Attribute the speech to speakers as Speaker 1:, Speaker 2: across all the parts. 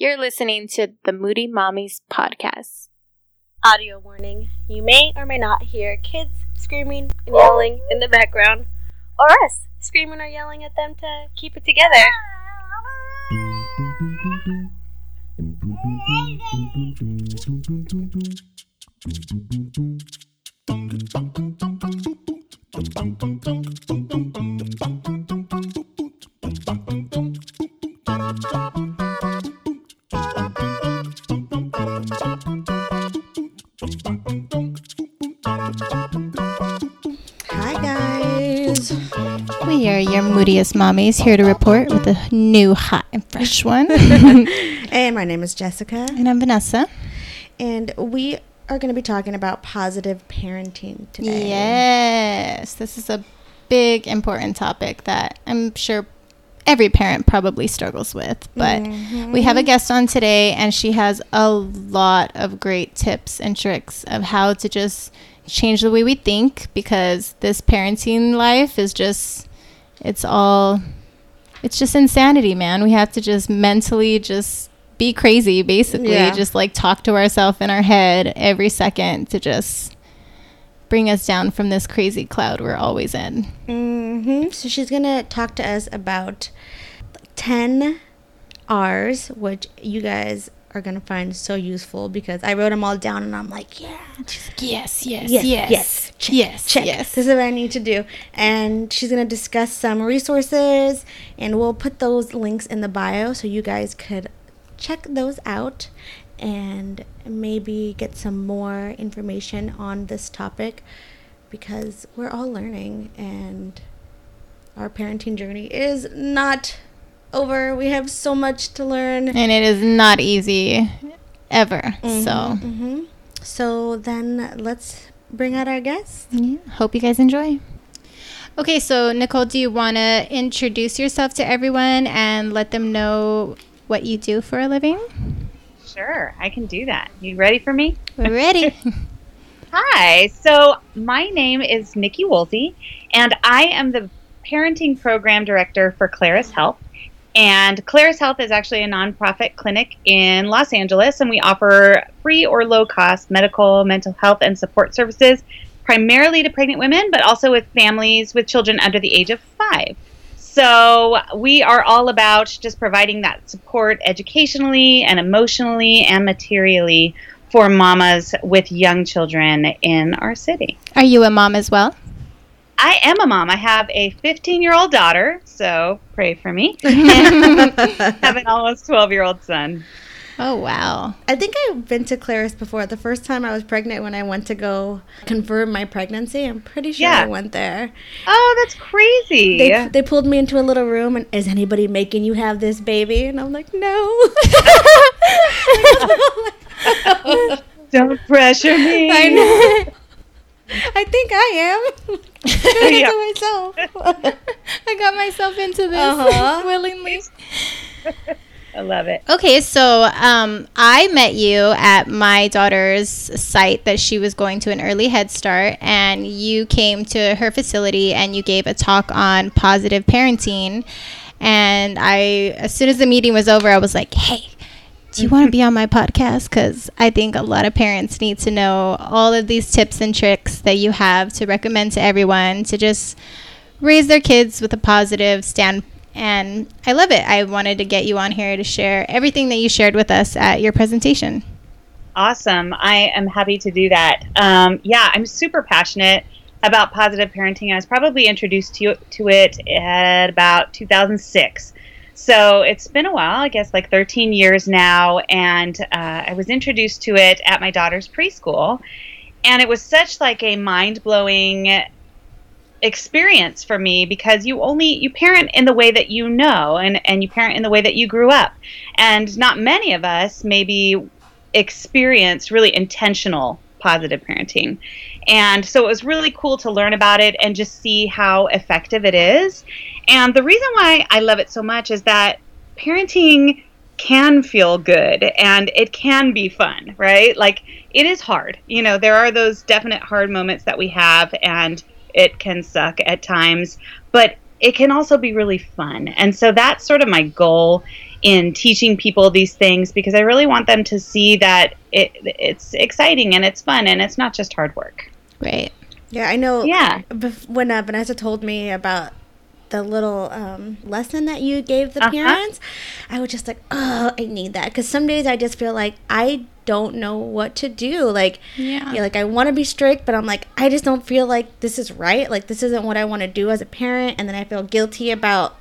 Speaker 1: You're listening to the Moody Mommies podcast.
Speaker 2: Audio warning you may or may not hear kids screaming and yelling in the background, or us screaming or yelling at them to keep it together.
Speaker 3: Hi,
Speaker 1: moodiest mommies here to report with a new hot and fresh one.
Speaker 3: And my name is Jessica,
Speaker 1: and I'm Vanessa.
Speaker 3: and we are going to be talking about positive parenting today.
Speaker 1: Yes, this is a big, important topic that I'm sure every parent probably struggles with. But mm-hmm. we have a guest on today, and she has a lot of great tips and tricks of how to just change the way we think because this parenting life is just, it's all, it's just insanity, man. We have to just mentally just be crazy, basically.
Speaker 3: Yeah.
Speaker 1: Just like talk to ourselves in our head every second to just bring us down from this crazy cloud we're always in.
Speaker 3: hmm So she's going to talk to us about 10 R's, which you guys are going to find so useful because I wrote them all down and I'm like, yeah.
Speaker 1: Yes, yes,
Speaker 3: Yes,
Speaker 1: yes,
Speaker 3: yes, check,
Speaker 1: yes,
Speaker 3: check.
Speaker 1: yes.
Speaker 3: This is what I need to do. And she's going to discuss some resources, and we'll put those links in the bio so you guys could check those out and maybe get some more information on this topic because we're all learning and our parenting journey is not over. We have so much to learn.
Speaker 1: and it is not easy ever. So,
Speaker 3: hmm So then let's bring out our guests.
Speaker 1: yeah, hope you guys enjoy. Okay, so Nicole, do you want to introduce yourself to everyone and let them know what you do for a living?
Speaker 4: Sure, I can do that. You ready for me?
Speaker 1: We're ready.
Speaker 4: Hi. So my name is Nikki Woolsey, and I am the parenting program director for Claris Health. And Claris Health is actually a nonprofit clinic in Los Angeles, and we offer free or low cost medical, mental health, and support services primarily to pregnant women, but also with families with children under the age of five. So we are all about just providing that support educationally and emotionally and materially for mamas with young children in our city.
Speaker 1: Are you a mom as well?
Speaker 4: I am a mom. I have a 15 year old daughter, so pray for me. And I have an almost 12 year old son.
Speaker 1: Oh, wow.
Speaker 3: I think I've been to Claris before. The first time I was pregnant when I went to go confirm my pregnancy, I'm pretty sure
Speaker 4: Yeah.
Speaker 3: I went there.
Speaker 4: Oh, that's crazy.
Speaker 3: They, they pulled me into a little room and is anybody making you have this baby? And I'm like, no.
Speaker 4: Don't pressure me.
Speaker 3: I know. I think I am. Doing
Speaker 4: Yeah.
Speaker 3: to myself.
Speaker 1: I got myself into this
Speaker 3: Uh-huh.
Speaker 1: willingly.
Speaker 4: I love it.
Speaker 1: Okay, so um, I met you at my daughter's site that she was going to an early Head Start, and you came to her facility and you gave a talk on positive parenting. And I, as soon as the meeting was over, I was like, "Hey, do you want to be on my podcast? Because I think a lot of parents need to know all of these tips and tricks that you have to recommend to everyone to just raise their kids with a positive stand. And I love it. I wanted to get you on here to share everything that you shared with us at your presentation.
Speaker 4: Awesome. I am happy to do that. Um, yeah, I'm super passionate about positive parenting. I was probably introduced to, to it at about 2006. So it's been a while, I guess like 13 years now. And uh, I was introduced to it at my daughter's preschool. And it was such like a mind blowing experience for me because you only you parent in the way that you know and and you parent in the way that you grew up and not many of us maybe experience really intentional positive parenting and so it was really cool to learn about it and just see how effective it is and the reason why i love it so much is that parenting can feel good and it can be fun right like it is hard you know there are those definite hard moments that we have and it can suck at times but it can also be really fun and so that's sort of my goal in teaching people these things because I really want them to see that it, it's exciting and it's fun and it's not just hard work.
Speaker 1: Right.
Speaker 3: Yeah, I know.
Speaker 4: Yeah.
Speaker 3: When uh, Vanessa told me about the little um, lesson that you gave the
Speaker 4: Uh-huh.
Speaker 3: parents, I was just like, oh, I need that. Because some days I just feel like I don't know what to do. Like,
Speaker 1: Yeah.
Speaker 3: like I want to be strict, but I'm like, I just don't feel like this is right. Like, this isn't what I want to do as a parent. And then I feel guilty about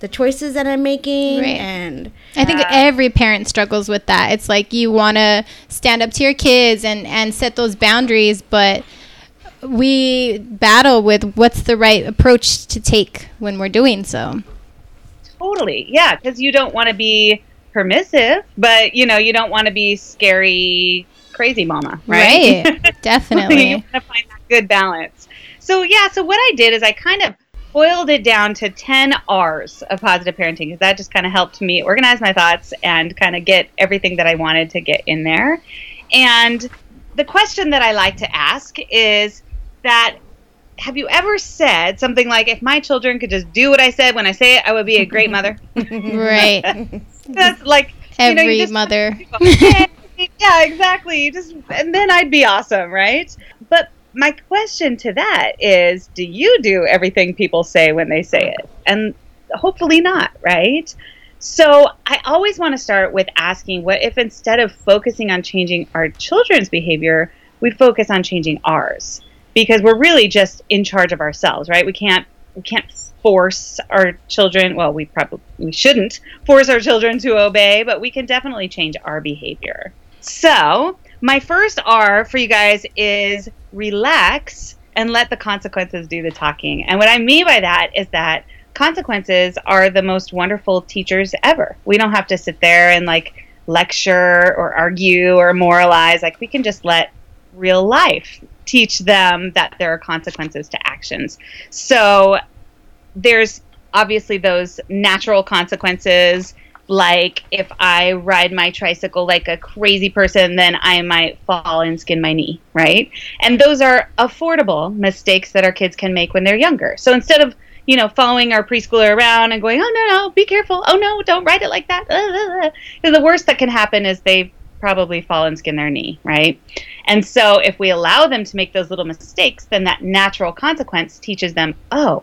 Speaker 3: the choices that I'm making.
Speaker 1: Right.
Speaker 3: And
Speaker 1: I think every parent struggles with that. It's like you want to stand up to your kids and, and set those boundaries, but we battle with what's the right approach to take when we're doing so.
Speaker 4: Totally. Yeah, because you don't want to be permissive, but you know, you don't want to be scary, crazy mama, right?
Speaker 1: Right. Definitely.
Speaker 4: you want to find that good balance. So yeah, so what I did is I kind of boiled it down to 10 R's of positive parenting because that just kind of helped me organize my thoughts and kind of get everything that I wanted to get in there. And the question that I like to ask is that have you ever said something like if my children could just do what I said when I say it, I would be a great mother?
Speaker 1: right.
Speaker 4: That's like you know, you
Speaker 1: Every
Speaker 4: just-
Speaker 1: mother.
Speaker 4: yeah, exactly. You Just and then I'd be awesome, right? But my question to that is, do you do everything people say when they say it? And hopefully not, right? So I always want to start with asking what if instead of focusing on changing our children's behavior, we focus on changing ours? Because we're really just in charge of ourselves, right? We can't we can't force our children well we probably we shouldn't force our children to obey but we can definitely change our behavior. So my first r for you guys is relax and let the consequences do the talking. And what i mean by that is that consequences are the most wonderful teachers ever. We don't have to sit there and like lecture or argue or moralize. Like we can just let real life teach them that there are consequences to actions. So there's obviously those natural consequences like if i ride my tricycle like a crazy person then i might fall and skin my knee right? And those are affordable mistakes that our kids can make when they're younger. So instead of you know following our preschooler around and going oh no no be careful. Oh no don't ride it like that. Because the worst that can happen is they probably fall and skin their knee right and so if we allow them to make those little mistakes then that natural consequence teaches them oh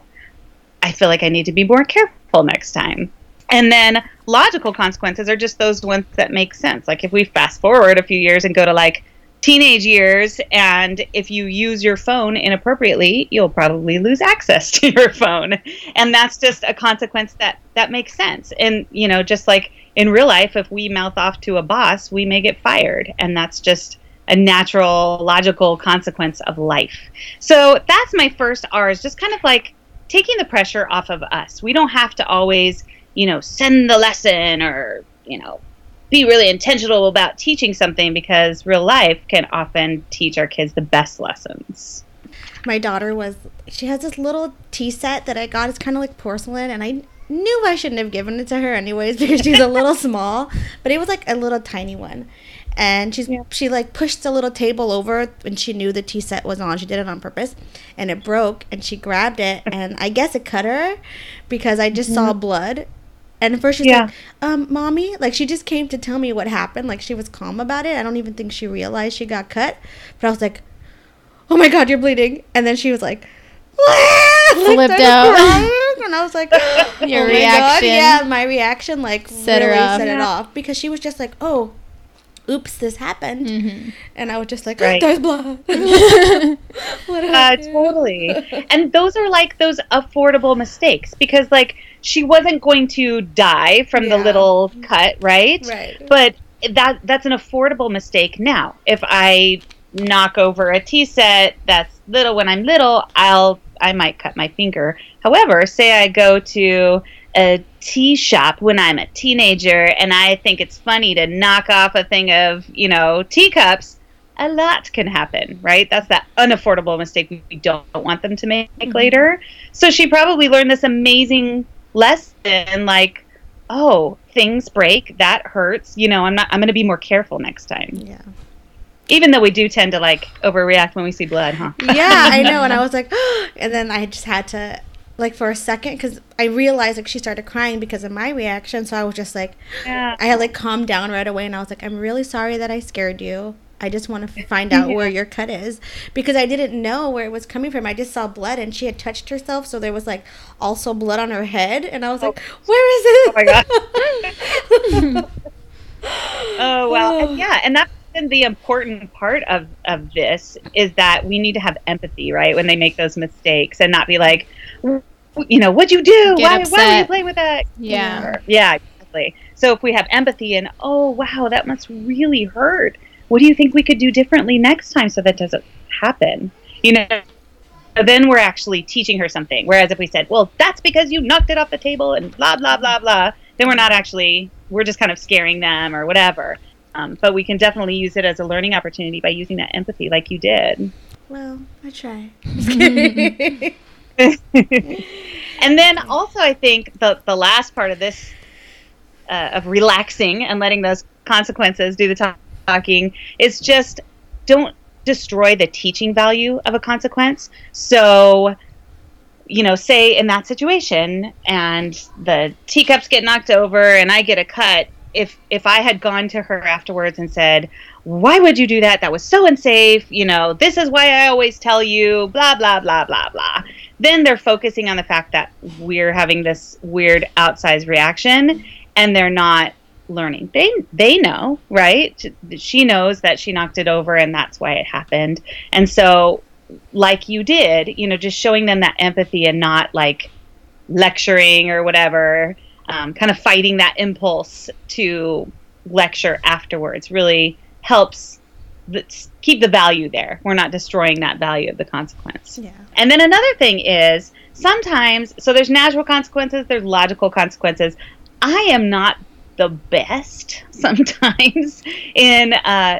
Speaker 4: I feel like I need to be more careful next time. And then logical consequences are just those ones that make sense. Like if we fast forward a few years and go to like teenage years, and if you use your phone inappropriately, you'll probably lose access to your phone. And that's just a consequence that that makes sense. And you know, just like in real life, if we mouth off to a boss, we may get fired, and that's just a natural, logical consequence of life. So that's my first R is just kind of like taking the pressure off of us. We don't have to always, you know, send the lesson or, you know, be really intentional about teaching something because real life can often teach our kids the best lessons.
Speaker 3: my daughter was she has this little tea set that I got. It's kind of like porcelain, and I knew I shouldn't have given it to her anyways because she's a little small. But it was like a little tiny one, and she's she like pushed the little table over when she knew the tea set was on. She did it on purpose, and it broke. And she grabbed it, and I guess it cut her because I just saw mm-hmm. blood. And at first she's
Speaker 4: Yeah.
Speaker 3: like, um, mommy, like she just came to tell me what happened. Like she was calm about it. I don't even think she realized she got cut. But I was like, oh my god, you're bleeding. And then she was like,
Speaker 1: Flipped out.
Speaker 3: And I was like,
Speaker 1: Your
Speaker 3: oh my God.
Speaker 1: reaction.
Speaker 3: Yeah, my reaction like
Speaker 1: Set her
Speaker 3: really set it
Speaker 4: Yeah.
Speaker 3: off because she was just like, oh, oops, this happened.
Speaker 1: Mm-hmm.
Speaker 3: And I was just like,
Speaker 4: Right.
Speaker 3: there's blood.
Speaker 4: Uh, totally. And those are like those affordable mistakes because, like, she wasn't going to die from the little cut, right?
Speaker 3: Right.
Speaker 4: But that that's an affordable mistake now. If I knock over a tea set that's little when I'm little, I'll I might cut my finger. However, say I go to a tea shop when I'm a teenager and I think it's funny to knock off a thing of, you know, teacups, a lot can happen, right? That's that unaffordable mistake we don't want them to make mm-hmm. later. So she probably learned this amazing lesson like, oh, things break, that hurts. You know, I'm not I'm going to be more careful next time.
Speaker 3: Yeah.
Speaker 4: Even though we do tend to like overreact when we see blood, huh?
Speaker 3: yeah, I know. And I was like, and then I just had to like for a second because I realized like she started crying because of my reaction. So I was just like,
Speaker 4: Yeah.
Speaker 3: I had like calmed down right away, and I was like, I'm really sorry that I scared you. I just want to find out where your cut is because I didn't know where it was coming from. I just saw blood and she had touched herself, so there was like also blood on her head, and I was like, oh. "Where is it?"
Speaker 4: Oh my god. oh well, and yeah, and that's been the important part of of this is that we need to have empathy, right? When they make those mistakes, and not be like, "W- you know, what'd you do?
Speaker 1: Get
Speaker 4: why, why were you playing with that?
Speaker 1: Yeah.
Speaker 4: Or- yeah, exactly. So if we have empathy and oh wow, that must really hurt. What do you think we could do differently next time so that doesn't happen? You know. Then we're actually teaching her something. Whereas if we said, "Well, that's because you knocked it off the table," and blah blah blah blah, then we're not actually. We're just kind of scaring them or whatever. Um, but we can definitely use it as a learning opportunity by using that empathy, like you did.
Speaker 3: well, I try.
Speaker 4: and then also, I think the the last part of this uh, of relaxing and letting those consequences do the talk- talking is just don't destroy the teaching value of a consequence. So, you know, say in that situation, and the teacups get knocked over, and I get a cut. If if I had gone to her afterwards and said, "Why would you do that? That was so unsafe," you know, this is why I always tell you, blah blah blah blah blah. Then they're focusing on the fact that we're having this weird outsized reaction, and they're not learning. They they know, right? She knows that she knocked it over and that's why it happened. And so like you did, you know, just showing them that empathy and not like lecturing or whatever, um, kind of fighting that impulse to lecture afterwards really helps keep the value there. We're not destroying that value of the consequence.
Speaker 3: yeah.
Speaker 4: And then another thing is sometimes, so there's natural consequences, there's logical consequences. I am not the best sometimes in uh,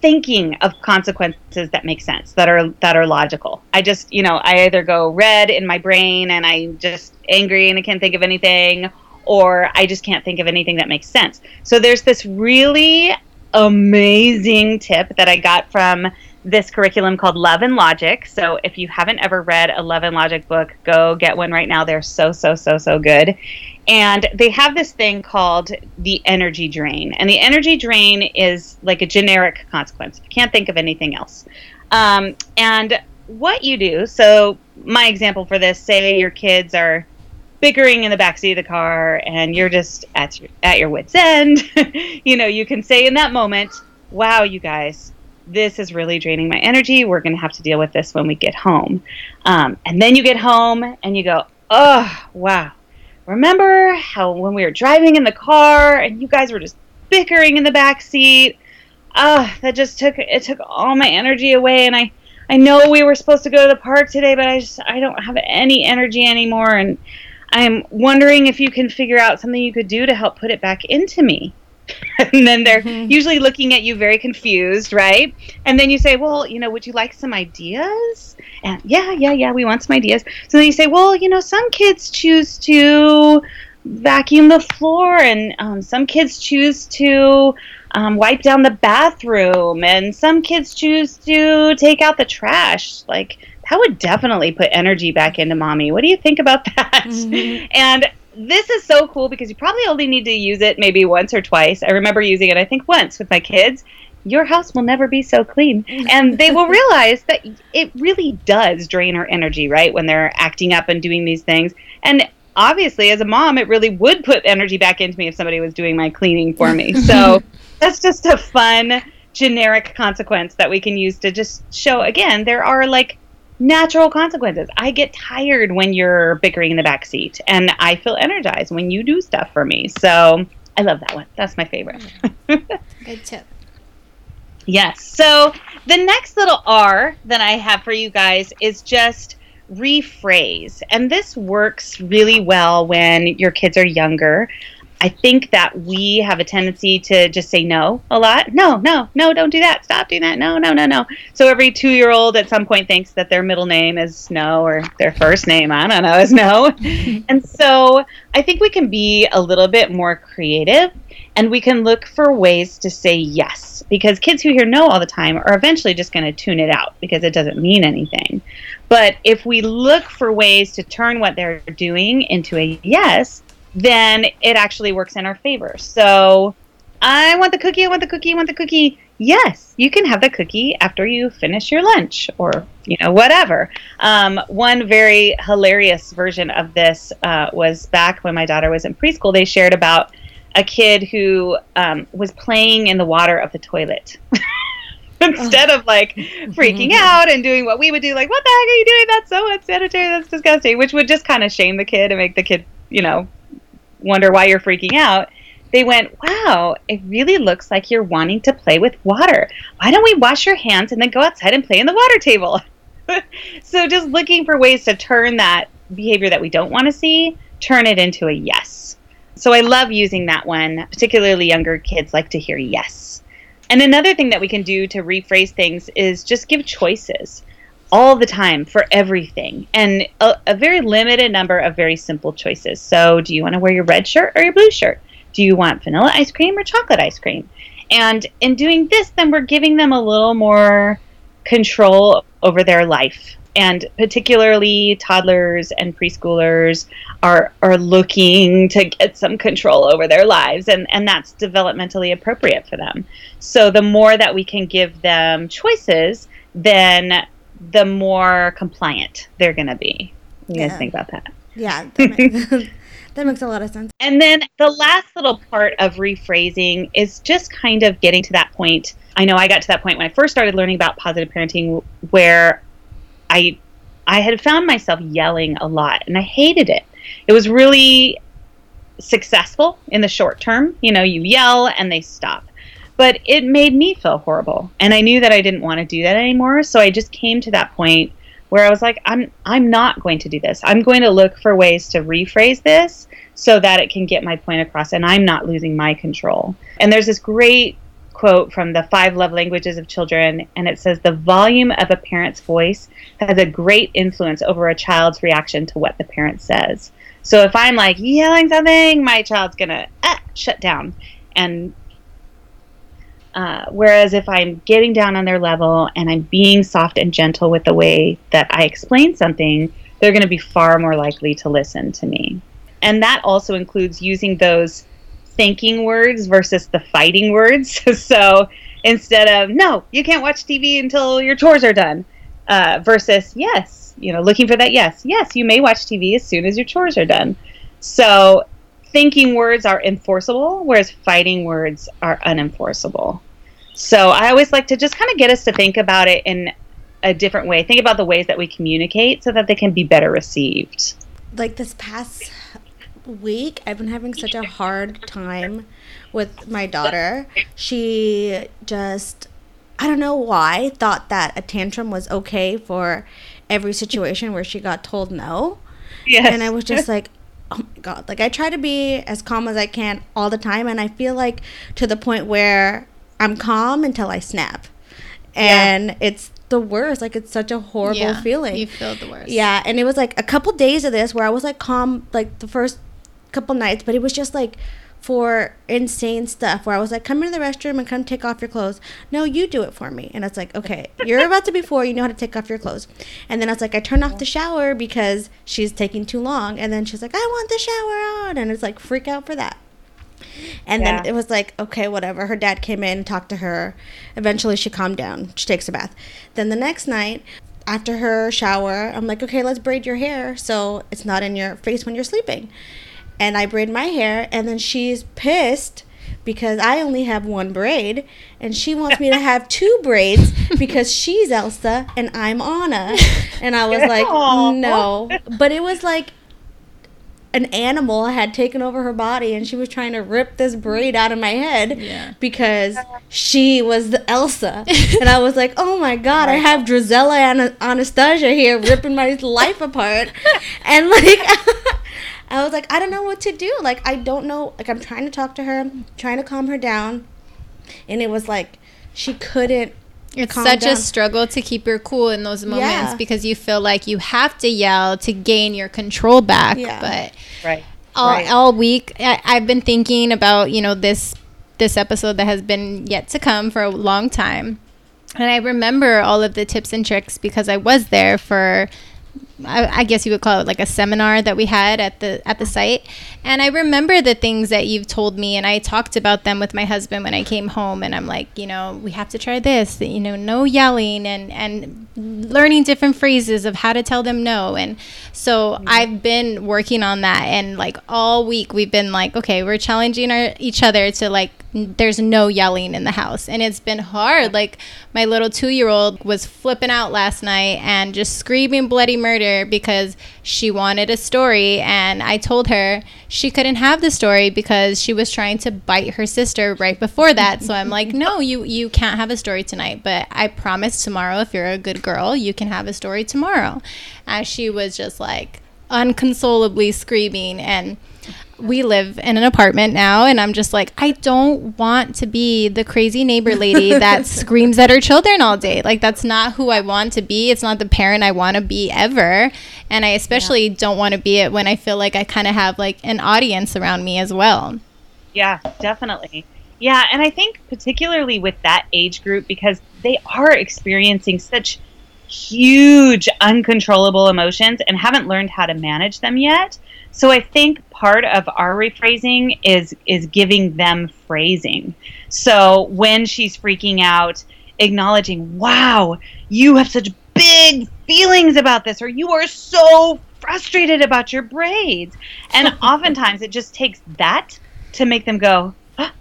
Speaker 4: thinking of consequences that make sense, that are that are logical. I just, you know, I either go red in my brain and I'm just angry and I can't think of anything, or I just can't think of anything that makes sense. So there's this really amazing tip that I got from this curriculum called Love and Logic. So if you haven't ever read a Love and Logic book, go get one right now. They're so, so, so, so good. And they have this thing called the energy drain. And the energy drain is like a generic consequence. You can't think of anything else. Um, and what you do, so my example for this, say your kids are bickering in the backseat of the car and you're just at your, at your wits end. You know you can say in that moment wow you guys this is really draining my energy. We're going to have to deal with this when we get home. Um, and then you get home and you go oh wow. Remember how when we were driving in the car and you guys were just bickering in the back seat oh that just took it took all my energy away and i i know we were supposed to go to the park today but i just i don't have any energy anymore and I'm wondering if you can figure out something you could do to help put it back into me. and then they're usually looking at you very confused, right? And then you say, Well, you know, would you like some ideas? And yeah, yeah, yeah, we want some ideas. So then you say, Well, you know, some kids choose to vacuum the floor, and um, some kids choose to um, wipe down the bathroom, and some kids choose to take out the trash. Like, that would definitely put energy back into mommy. What do you think about that? Mm-hmm. And this is so cool because you probably only need to use it maybe once or twice. I remember using it, I think, once with my kids. Your house will never be so clean. And they will realize that it really does drain our energy, right? When they're acting up and doing these things. And obviously, as a mom, it really would put energy back into me if somebody was doing my cleaning for me. So that's just a fun, generic consequence that we can use to just show again, there are like natural consequences. I get tired when you're bickering in the back seat, and I feel energized when you do stuff for me. So I love that one. That's my favorite.
Speaker 1: Good tip.
Speaker 4: yes. So the next little R that I have for you guys is just rephrase. And this works really well when your kids are younger. I think that we have a tendency to just say no a lot. No, no, no, don't do that. Stop doing that. No, no, no, no. So every two year old at some point thinks that their middle name is no or their first name, I don't know, is no. and so I think we can be a little bit more creative and we can look for ways to say yes because kids who hear no all the time are eventually just going to tune it out because it doesn't mean anything. But if we look for ways to turn what they're doing into a yes, then it actually works in our favor. So I want the cookie, I want the cookie, I want the cookie. Yes, you can have the cookie after you finish your lunch or, you know, whatever. Um, one very hilarious version of this uh, was back when my daughter was in preschool. They shared about a kid who um, was playing in the water of the toilet. Instead of like freaking out and doing what we would do, like, what the heck are you doing? That's so unsanitary. That's disgusting, which would just kind of shame the kid and make the kid, you know, wonder why you're freaking out, they went, Wow, it really looks like you're wanting to play with water. Why don't we wash your hands and then go outside and play in the water table? so just looking for ways to turn that behavior that we don't want to see, turn it into a yes. So I love using that one, particularly younger kids like to hear yes. And another thing that we can do to rephrase things is just give choices all the time for everything and a, a, very limited number of very simple choices. So, do you want to wear your red shirt or your blue shirt? Do you want vanilla ice cream or chocolate ice cream? And in doing this, then we're giving them a little more control over their life. And particularly toddlers and preschoolers are, are looking to get some control over their lives, and, and that's developmentally appropriate for them. So, the more that we can give them choices, then the more compliant they're going to be. You yeah. guys think about that?
Speaker 3: Yeah, that makes, that makes a lot of sense.
Speaker 4: And then the last little part of rephrasing is just kind of getting to that point. I know I got to that point when I first started learning about positive parenting where I I had found myself yelling a lot and I hated it. It was really successful in the short term. You know, you yell and they stop but it made me feel horrible. And i knew that i didn't want to do that anymore. So i just came to that point where i was like i'm i'm not going to do this. I'm going to look for ways to rephrase this so that it can get my point across and i'm not losing my control. And there's this great quote from the five love languages of children and it says the volume of a parent's voice has a great influence over a child's reaction to what the parent says. So if i'm like yelling something my child's gonna ah, shut down. And uh, whereas if I'm getting down on their level and I'm being soft and gentle with the way that I explain something, they're going to be far more likely to listen to me. And that also includes using those thinking words versus the fighting words. so instead of, no, you can't watch TV until your chores are done, uh, versus, yes, you know, looking for that yes, yes, you may watch TV as soon as your chores are done. So thinking words are enforceable, whereas fighting words are unenforceable. So I always like to just kind of get us to think about it in a different way. Think about the ways that we communicate so that they can be better received.
Speaker 3: Like this past week, I've been having such a hard time with my daughter. She just, I don't know why, thought that a tantrum was okay for every situation where she got told no. Yes. And I was just like, oh my god. Like i try to be as calm as i can all the time and i feel like to the point where i'm calm until i snap. And yeah. it's the worst. Like it's such a horrible yeah, feeling.
Speaker 1: you feel the worst.
Speaker 3: Yeah and it was like a couple days of this where i was like calm like the first couple nights but it was just like for insane stuff where I was like, come into the restroom and come take off your clothes. No, you do it for me. And it's like, okay, you're about to be four, you know how to take off your clothes. And then I was like, I turn off the shower because she's taking too long. And then she's like, I want the shower on. And it's like, freak out for that. And yeah. then it was like, okay, whatever. Her dad came in, talked to her. Eventually, she calmed down. She takes a bath. Then the next night, after her shower, I'm like, okay, let's braid your hair so it's not in your face when you're sleeping and I braid my hair, and then she's pissed because I only have one braid, and she wants me to have two braids because she's Elsa and I'm Anna. And I was like, no. But it was like an animal had taken over her body, and she was trying to rip this braid out of my head yeah. because she was the Elsa. and I was like, oh my god, I have Drizella and Anastasia here ripping my life apart. And like. I was like, I don't know what to do. Like, I don't know. Like, I'm trying to talk to her, trying to calm her down. And it was like, she couldn't.
Speaker 1: It's
Speaker 3: calm
Speaker 1: such
Speaker 3: down.
Speaker 1: a struggle to keep your cool in those moments
Speaker 3: Yeah.
Speaker 1: because you feel like you have to yell to gain your control back.
Speaker 3: Yeah.
Speaker 1: But
Speaker 4: Right.
Speaker 1: all,
Speaker 3: Right.
Speaker 1: all week I, I've been thinking about you know this this episode that has been yet to come for a long time, and I remember all of the tips and tricks because I was there for. I, I guess you would call it like a seminar that we had at the at the uh-huh. site, and I remember the things that you've told me, and I talked about them with my husband when I came home, and I'm like, you know, we have to try this, you know, no yelling, and and learning different phrases of how to tell them no, and so mm-hmm. I've been working on that, and like all week we've been like, okay, we're challenging our each other to like, there's no yelling in the house, and it's been hard. Like my little two year old was flipping out last night and just screaming bloody murder because she wanted a story, and I told her she couldn't have the story because she was trying to bite her sister right before that. so I'm like, no, you you can't have a story tonight, but I promise tomorrow, if you're a good girl, you can have a story tomorrow. And she was just like unconsolably screaming and we live in an apartment now and i'm just like i don't want to be the crazy neighbor lady that screams at her children all day. Like that's not who i want to be. It's not the parent i want to be ever. And i especially don't want to be it when i feel like i kind of have like an audience around me as well.
Speaker 4: Yeah, definitely. Yeah, and I think particularly with that age group because they are experiencing such huge uncontrollable emotions and haven't learned how to manage them yet. So I think part of our rephrasing is is giving them phrasing. So when she's freaking out, acknowledging, "Wow, you have such big feelings about this or you are so frustrated about your braids." And oftentimes it just takes that to make them go, "Ah,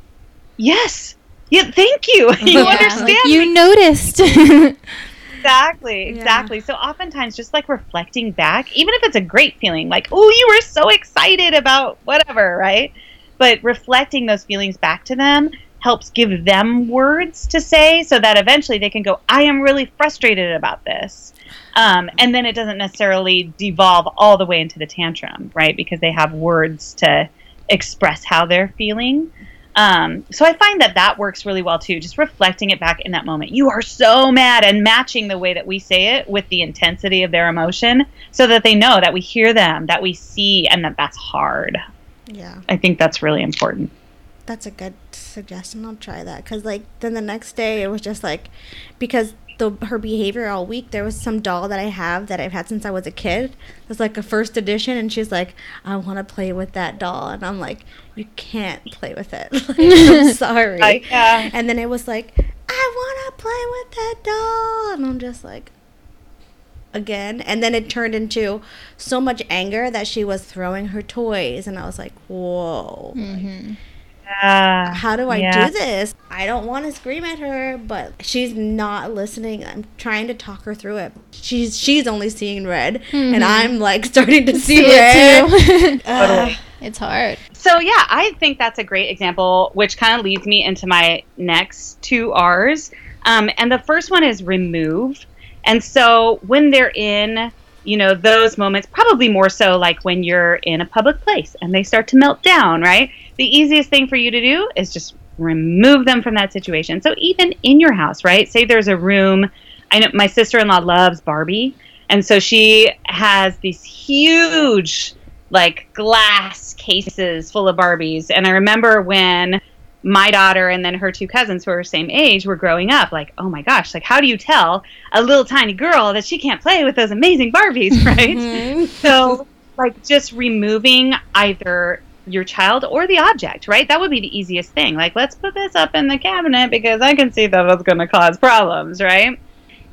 Speaker 4: "Yes. Yeah, thank you. You
Speaker 1: Yeah,
Speaker 4: understand
Speaker 1: like, you noticed
Speaker 4: Exactly, exactly. So oftentimes just like reflecting back, even if it's a great feeling, like, oh, you were so excited about whatever, right? But reflecting those feelings back to them helps give them words to say so that eventually they can go, I am really frustrated about this. Um, and then it doesn't necessarily devolve all the way into the tantrum, right? Because they have words to express how they're feeling. Um, so I find that that works really well too. Just reflecting it back in that moment. You are so mad and matching the way that we say it with the intensity of their emotion so that they know that we hear them, that we see, and that that's hard.
Speaker 3: Yeah.
Speaker 4: I think that's really important.
Speaker 3: That's a good suggestion. I'll try that because, like, then the next day it was just like, because the her behavior all week. There was some doll that I have that I've had since I was a kid. It's like a first edition, and she's like, "I want to play with that doll," and I'm like, "You can't play with it. Like, I'm sorry."
Speaker 4: I- yeah.
Speaker 3: And then it was like, "I want to play with that doll," and I'm just like, again. And then it turned into so much anger that she was throwing her toys, and I was like, "Whoa." Mm-hmm.
Speaker 4: Yeah.
Speaker 3: how do I
Speaker 4: Yeah.
Speaker 3: do this? I don't want to scream at her, but she's not listening. I'm trying to talk her through it. She's she's only seeing red, and I'm like starting to see,
Speaker 1: See
Speaker 3: red.
Speaker 1: it too.
Speaker 4: Totally.
Speaker 1: it's hard.
Speaker 4: So yeah, I think that's a great example, which kind of leads me into my next two R's. Um, and the first one is remove. And so when they're in, you know, those moments, probably more so like when you're in a public place and they start to melt down, right? The easiest thing for you to do is just remove them from that situation. So even in your house, right? Say there's a room. I know my sister-in-law loves Barbie, and so she has these huge like glass cases full of Barbies. And I remember when my daughter and then her two cousins who are the same age were growing up, like, oh my gosh, like how do you tell a little tiny girl that she can't play with those amazing Barbies, right? Mm-hmm. so like just removing either your child or the object, right? That would be the easiest thing. Like, let's put this up in the cabinet because I can see that it's going to cause problems, right?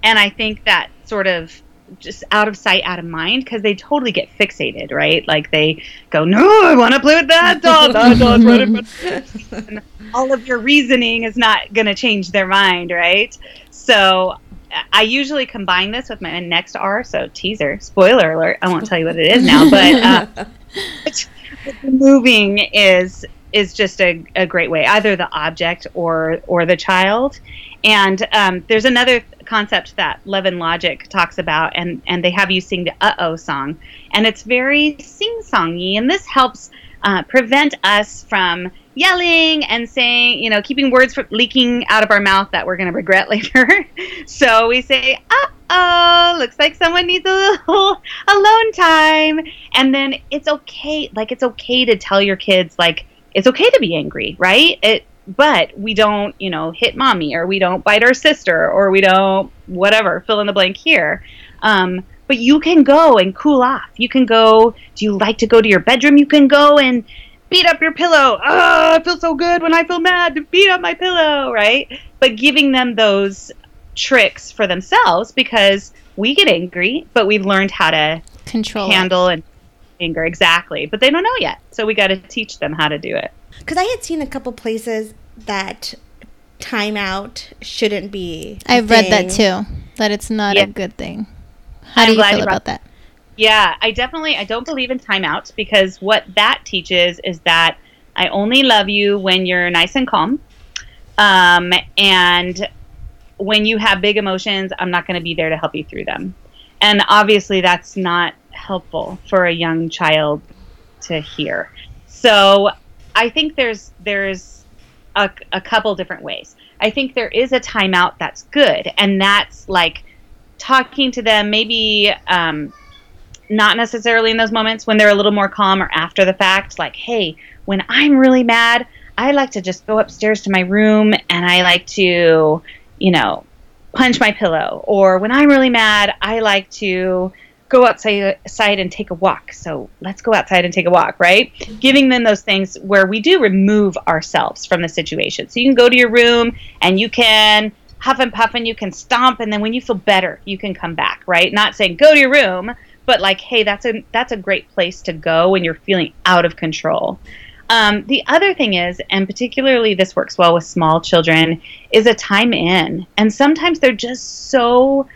Speaker 4: And I think that sort of just out of sight, out of mind, because they totally get fixated, right? Like they go, "No, I want to play with that doll. That doll's right in front of me." And all of your reasoning is not going to change their mind, right? So I usually combine this with my next R. So teaser, spoiler alert. I won't tell you what it is now, but uh, moving is is just a, a great way either the object or or the child and um, there's another concept that and Logic talks about, and and they have you sing the "Uh Oh" song, and it's very sing-songy, and this helps uh, prevent us from yelling and saying, you know, keeping words from leaking out of our mouth that we're going to regret later. so we say, uh oh, looks like someone needs a little alone time. And then it's okay. Like, it's okay to tell your kids, like, it's okay to be angry, right? It, but we don't, you know, hit mommy or we don't bite our sister or we don't, whatever, fill in the blank here. Um, but you can go and cool off. You can go. Do you like to go to your bedroom? You can go and beat up your pillow. Oh, I feel so good when I feel mad to beat up my pillow, right? But giving them those tricks for themselves because we get angry, but we've learned how to
Speaker 1: Control.
Speaker 4: handle and anger exactly. But they don't know yet, so we got to teach them how to do it.
Speaker 3: Because I had seen a couple places that timeout shouldn't be. a
Speaker 1: I've read that too. That it's not
Speaker 4: Yeah.
Speaker 1: a good thing. How
Speaker 4: I'm
Speaker 1: do you feel
Speaker 4: you
Speaker 1: about that?
Speaker 4: Yeah, I definitely I don't believe in timeout because what that teaches is that I only love you when you're nice and calm. Um, and when you have big emotions, I'm not going to be there to help you through them. And obviously that's not helpful for a young child to hear. So, I think there's there's a, a couple different ways. I think there is a timeout that's good, and that's like talking to them maybe um, not necessarily in those moments when they're a little more calm or after the fact like hey when i'm really mad i like to just go upstairs to my room and i like to you know punch my pillow or when i'm really mad i like to go outside, and take a walk. So let's go outside and take a walk right? Giving them those things where we do remove ourselves from the situation. So you can go to your room and you can huff and puff and you can stomp. And then when you feel better you can come back right? Not saying go to your room but like hey that's a that's a great place to go when you're feeling out of control. Um, the other thing is and particularly this works well with small children is a time in. And sometimes they're just so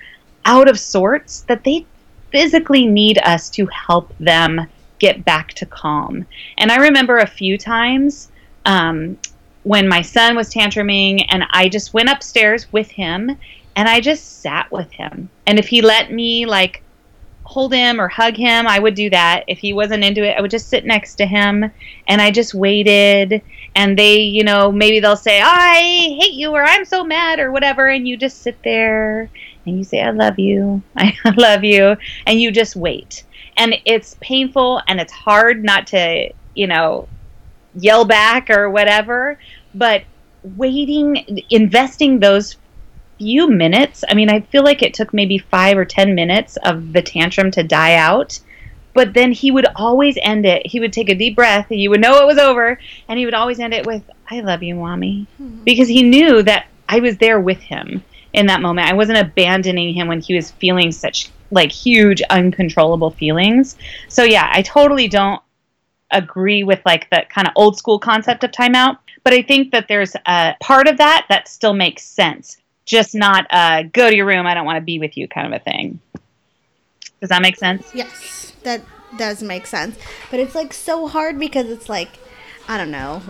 Speaker 4: out of sorts that they physically need us to help them get back to calm and i remember a few times um, when my son was tantruming and I just went upstairs with him and I just sat with him. And if he let me like hold him or hug him, I would do that. If he wasn't into it, I would just sit next to him and I just waited and they, you know, maybe they'll say, "I hate you" or "I'm so mad" or whatever and you just sit there and you say, "I love you. I love you." And you just wait. And it's painful and it's hard not to, you know, yell back or whatever. But waiting investing those few minutes i mean i feel like it took maybe five or ten minutes of the tantrum to die out. But then he would always end it. He would take a deep breath. And you would know it was over. And he would always end it with i love you mommy. Hmm. Because he knew that i was there with him in that moment i wasn't abandoning him when he was feeling such like huge uncontrollable feelings so yeah i totally don't agree with like the kind of old school concept of timeout but i think that there's a part of that that still makes sense just not go to your room i don't want to be with you kind of a thing does that make sense
Speaker 3: Yes, that does make sense. But it's like so hard because it's like, I don't know.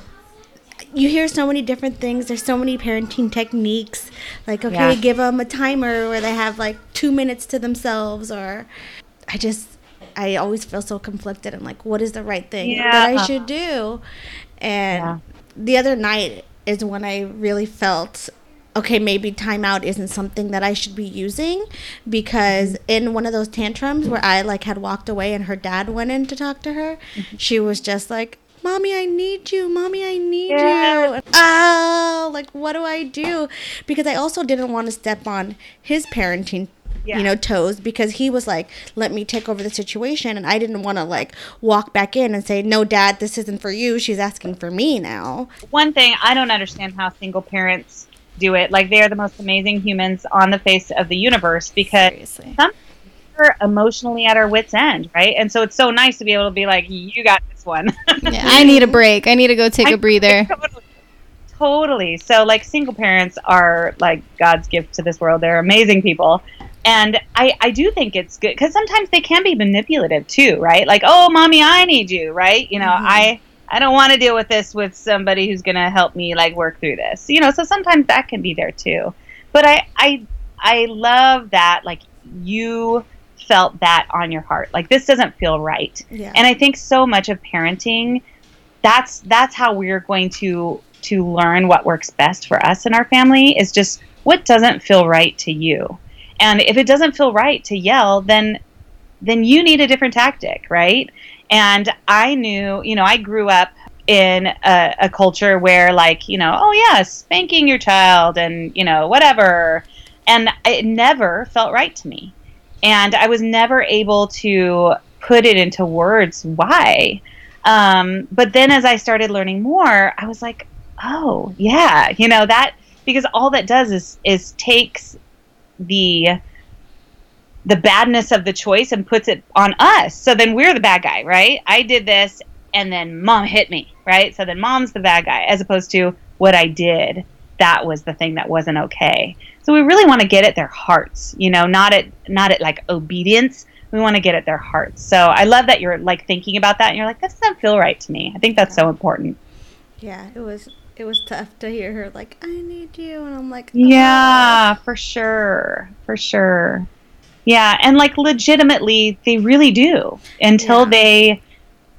Speaker 3: You hear so many different things. There's so many parenting techniques. Like, okay,
Speaker 4: Yeah.
Speaker 3: give them a timer where they have like two minutes to themselves, or I just, I always feel so conflicted. I'm like, what is the right thing that I should do? And
Speaker 4: Yeah.
Speaker 3: the other night is when I really felt okay, maybe timeout isn't something that I should be using because mm-hmm. in one of those tantrums where I like had walked away and her dad went in to talk to her, mm-hmm. she was just like, Mommy, I need you. Mommy, I need
Speaker 4: Yeah.
Speaker 3: you. Oh, like what do I do? Because I also didn't want to step on his parenting
Speaker 4: Yeah.
Speaker 3: you know toes because he was like let me take over the situation and i didn't want to like walk back in and say no dad this isn't for you she's asking for me now
Speaker 4: one thing I don't understand how single parents do it. Like they are the most amazing humans on the face of the universe because
Speaker 1: Seriously.
Speaker 4: we're emotionally at our wits end, right? And so it's so nice to be able to be like, "You got this one."
Speaker 1: Yeah, I need a break. I need to go take
Speaker 4: I-
Speaker 1: a breather.
Speaker 4: totally. Totally. So like single parents are like God's gift to this world. They're amazing people. And I, I do think it's good because sometimes they can be manipulative too, right? Like, oh, mommy, I need you, right? You know,
Speaker 3: Mhm.
Speaker 4: I I don't want to deal with this with somebody who's gonna help me like work through this, you know. So sometimes that can be there too. But I I I love that like you felt that on your heart. Like this doesn't feel right.
Speaker 3: Yeah.
Speaker 4: And I think so much of parenting that's that's how we're going to to learn what works best for us and our family is just what doesn't feel right to you. And if it doesn't feel right to yell, then then you need a different tactic, right? And I knew, you know, I grew up in a, a culture where like, you know, oh yeah, spanking your child and, you know, whatever. And it never felt right to me. And I was never able to put it into words why. Um, but then as I started learning more, I was like, oh yeah, you know that because all that does is is takes the the badness of the choice and puts it on us. So then we're the bad guy, right? I did this and then mom hit me, right? So then mom's the bad guy as opposed to what I did. That was the thing that wasn't okay. So we really want to get at their hearts, you know, not at not at like obedience. We want to get at their hearts. So I love that you're like thinking about that and you're like, that doesn't feel right to me. I think that's so important.
Speaker 3: Yeah, it was it was tough to hear her like, I need you and I'm like "Oh."
Speaker 4: Yeah, for sure. For sure. Yeah, and like legitimately they really do until
Speaker 3: Yeah.
Speaker 4: they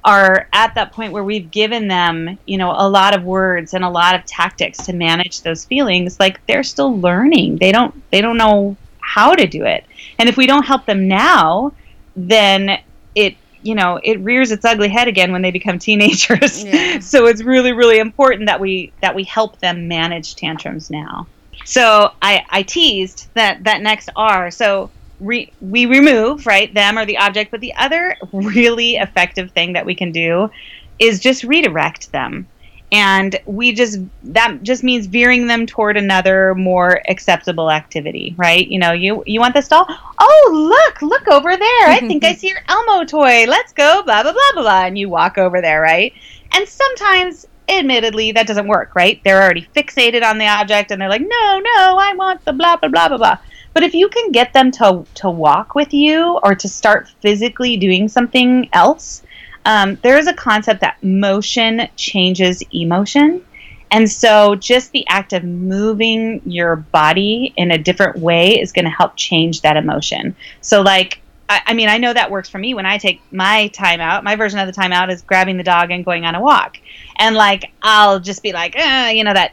Speaker 4: are at that point where we've given them, you know, a lot of words and a lot of tactics to manage those feelings, like they're still learning. They don't they don't know how to do it. And if we don't help them now, then it you know it rears its ugly head again when they become teenagers
Speaker 3: Yeah.
Speaker 4: so it's really really important that we that we help them manage tantrums now so i i teased that that next r so re, we remove right them or the object but the other really effective thing that we can do is just redirect them. And we just that just means veering them toward another more acceptable activity right? You know you you want this doll oh look look over there. I think i see your elmo toy. Let's go blah blah blah blah blah. And you walk over there right? And sometimes admittedly that doesn't work right? They're already fixated on the object and they're like no no i want the blah blah blah blah blah but if you can get them to to walk with you or to start physically doing something else um, there is a concept that motion changes emotion. And so, just the act of moving your body in a different way is going to help change that emotion. So, like, I, I mean, I know that works for me when I take my time out. My version of the time out is grabbing the dog and going on a walk. And, like, I'll just be like, eh, you know, that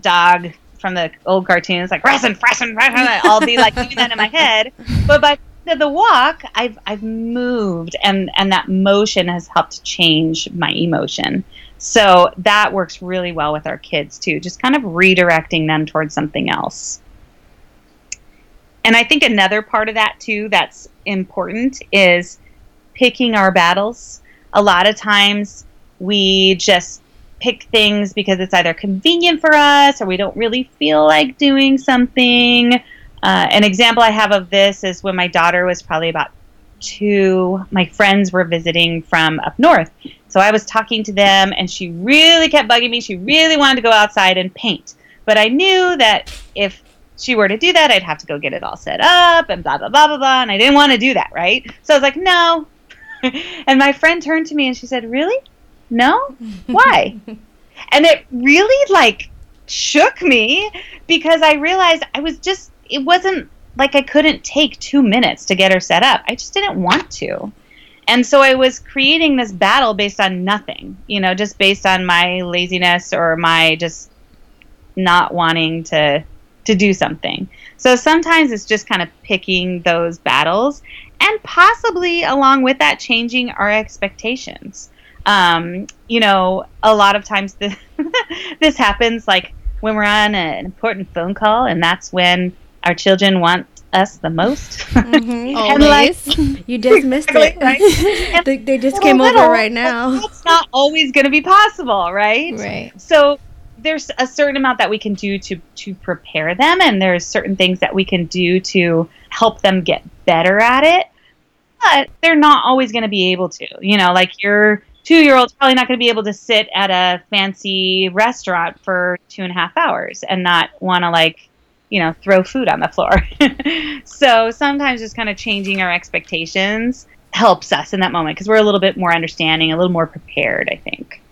Speaker 4: dog from the old cartoons, like, freshen, freshen, freshen. I'll be like doing that in my head. But by the, the walk, I've I've moved, and and that motion has helped change my emotion. So that works really well with our kids too, just kind of redirecting them towards something else. And I think another part of that too that's important is picking our battles. A lot of times we just pick things because it's either convenient for us or we don't really feel like doing something. Uh, an example I have of this is when my daughter was probably about two, my friends were visiting from up north. So I was talking to them, and she really kept bugging me. She really wanted to go outside and paint. But I knew that if she were to do that, I'd have to go get it all set up and blah, blah, blah, blah, blah. And I didn't want to do that, right? So I was like, no. and my friend turned to me and she said, really? No? Why? and it really like shook me because I realized I was just it wasn't like I couldn't take 2 minutes to get her set up. I just didn't want to. And so I was creating this battle based on nothing, you know, just based on my laziness or my just not wanting to to do something. So sometimes it's just kind of picking those battles and possibly along with that changing our expectations um, you know, a lot of times this, this happens like when we're on an important phone call, and that's when our children want us the most.
Speaker 3: Mhm.
Speaker 4: And, like,
Speaker 3: You just missed
Speaker 4: Right.
Speaker 3: it. they, they just
Speaker 4: Little,
Speaker 3: came over right now.
Speaker 4: That's not always going to be possible, right?
Speaker 1: right.
Speaker 4: So there's a certain amount that we can do to to prepare them, and there's certain things that we can do to help them get better at it. But they're not always going to be able to. You know, like your two year old's probably not going to be able to sit at a fancy restaurant for two and a half hours and not want to like you know throw food on the floor. so sometimes just kind of changing our expectations helps us in that moment because we're a little bit more understanding, a little more prepared. I think.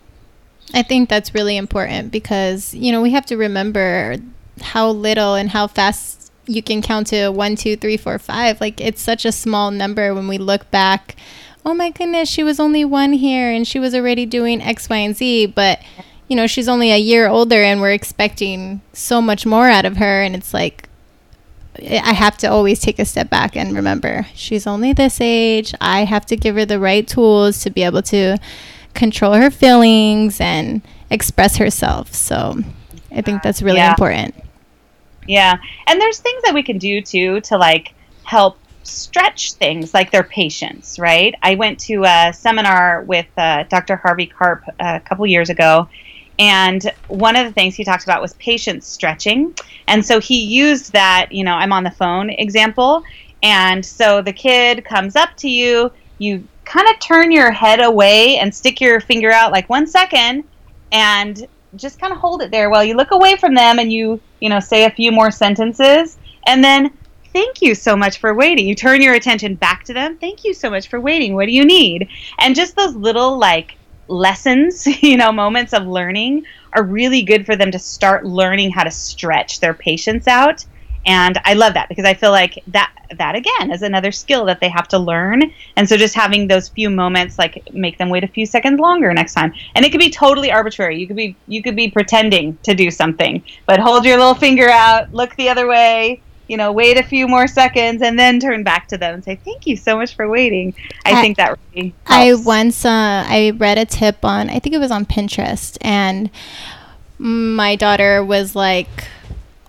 Speaker 1: I think that's really important because, you know, we have to remember how little and how fast, you can count to one, two, three, four, five. Like it's such a small number when we look back. Oh my goodness, she was only one here and she was already doing X, Y, and Z. But, you know, she's only a year older and we're expecting so much more out of her. And it's like, I have to always take a step back and remember she's only this age. I have to give her the right tools to be able to control her feelings and express herself. So I think that's really
Speaker 4: Yeah.
Speaker 1: important.
Speaker 4: Yeah. And there's things that we can do too to like help stretch things like their patience, right? I went to a seminar with uh, Dr. Harvey Karp a couple years ago. And one of the things he talked about was patience stretching. And so he used that, you know, I'm on the phone example. And so the kid comes up to you, you kind of turn your head away and stick your finger out like one second and just kind of hold it there while you look away from them and you, you know, say a few more sentences. And then, thank you so much for waiting. You turn your attention back to them. Thank you so much for waiting. What do you need? And just those little, like, lessons, you know, moments of learning are really good for them to start learning how to stretch their patience out. And I love that because I feel like that that again is another skill that they have to learn. And so just having those few moments like make them wait a few seconds longer next time. And it could be totally arbitrary. You could be you could be pretending to do something, but hold your little finger out, look the other way, you know, wait a few more seconds and then turn back to them and say, "Thank you so much for waiting." I,
Speaker 1: I-
Speaker 4: think that really
Speaker 1: I once uh, I read a tip on I think it was on Pinterest and my daughter was like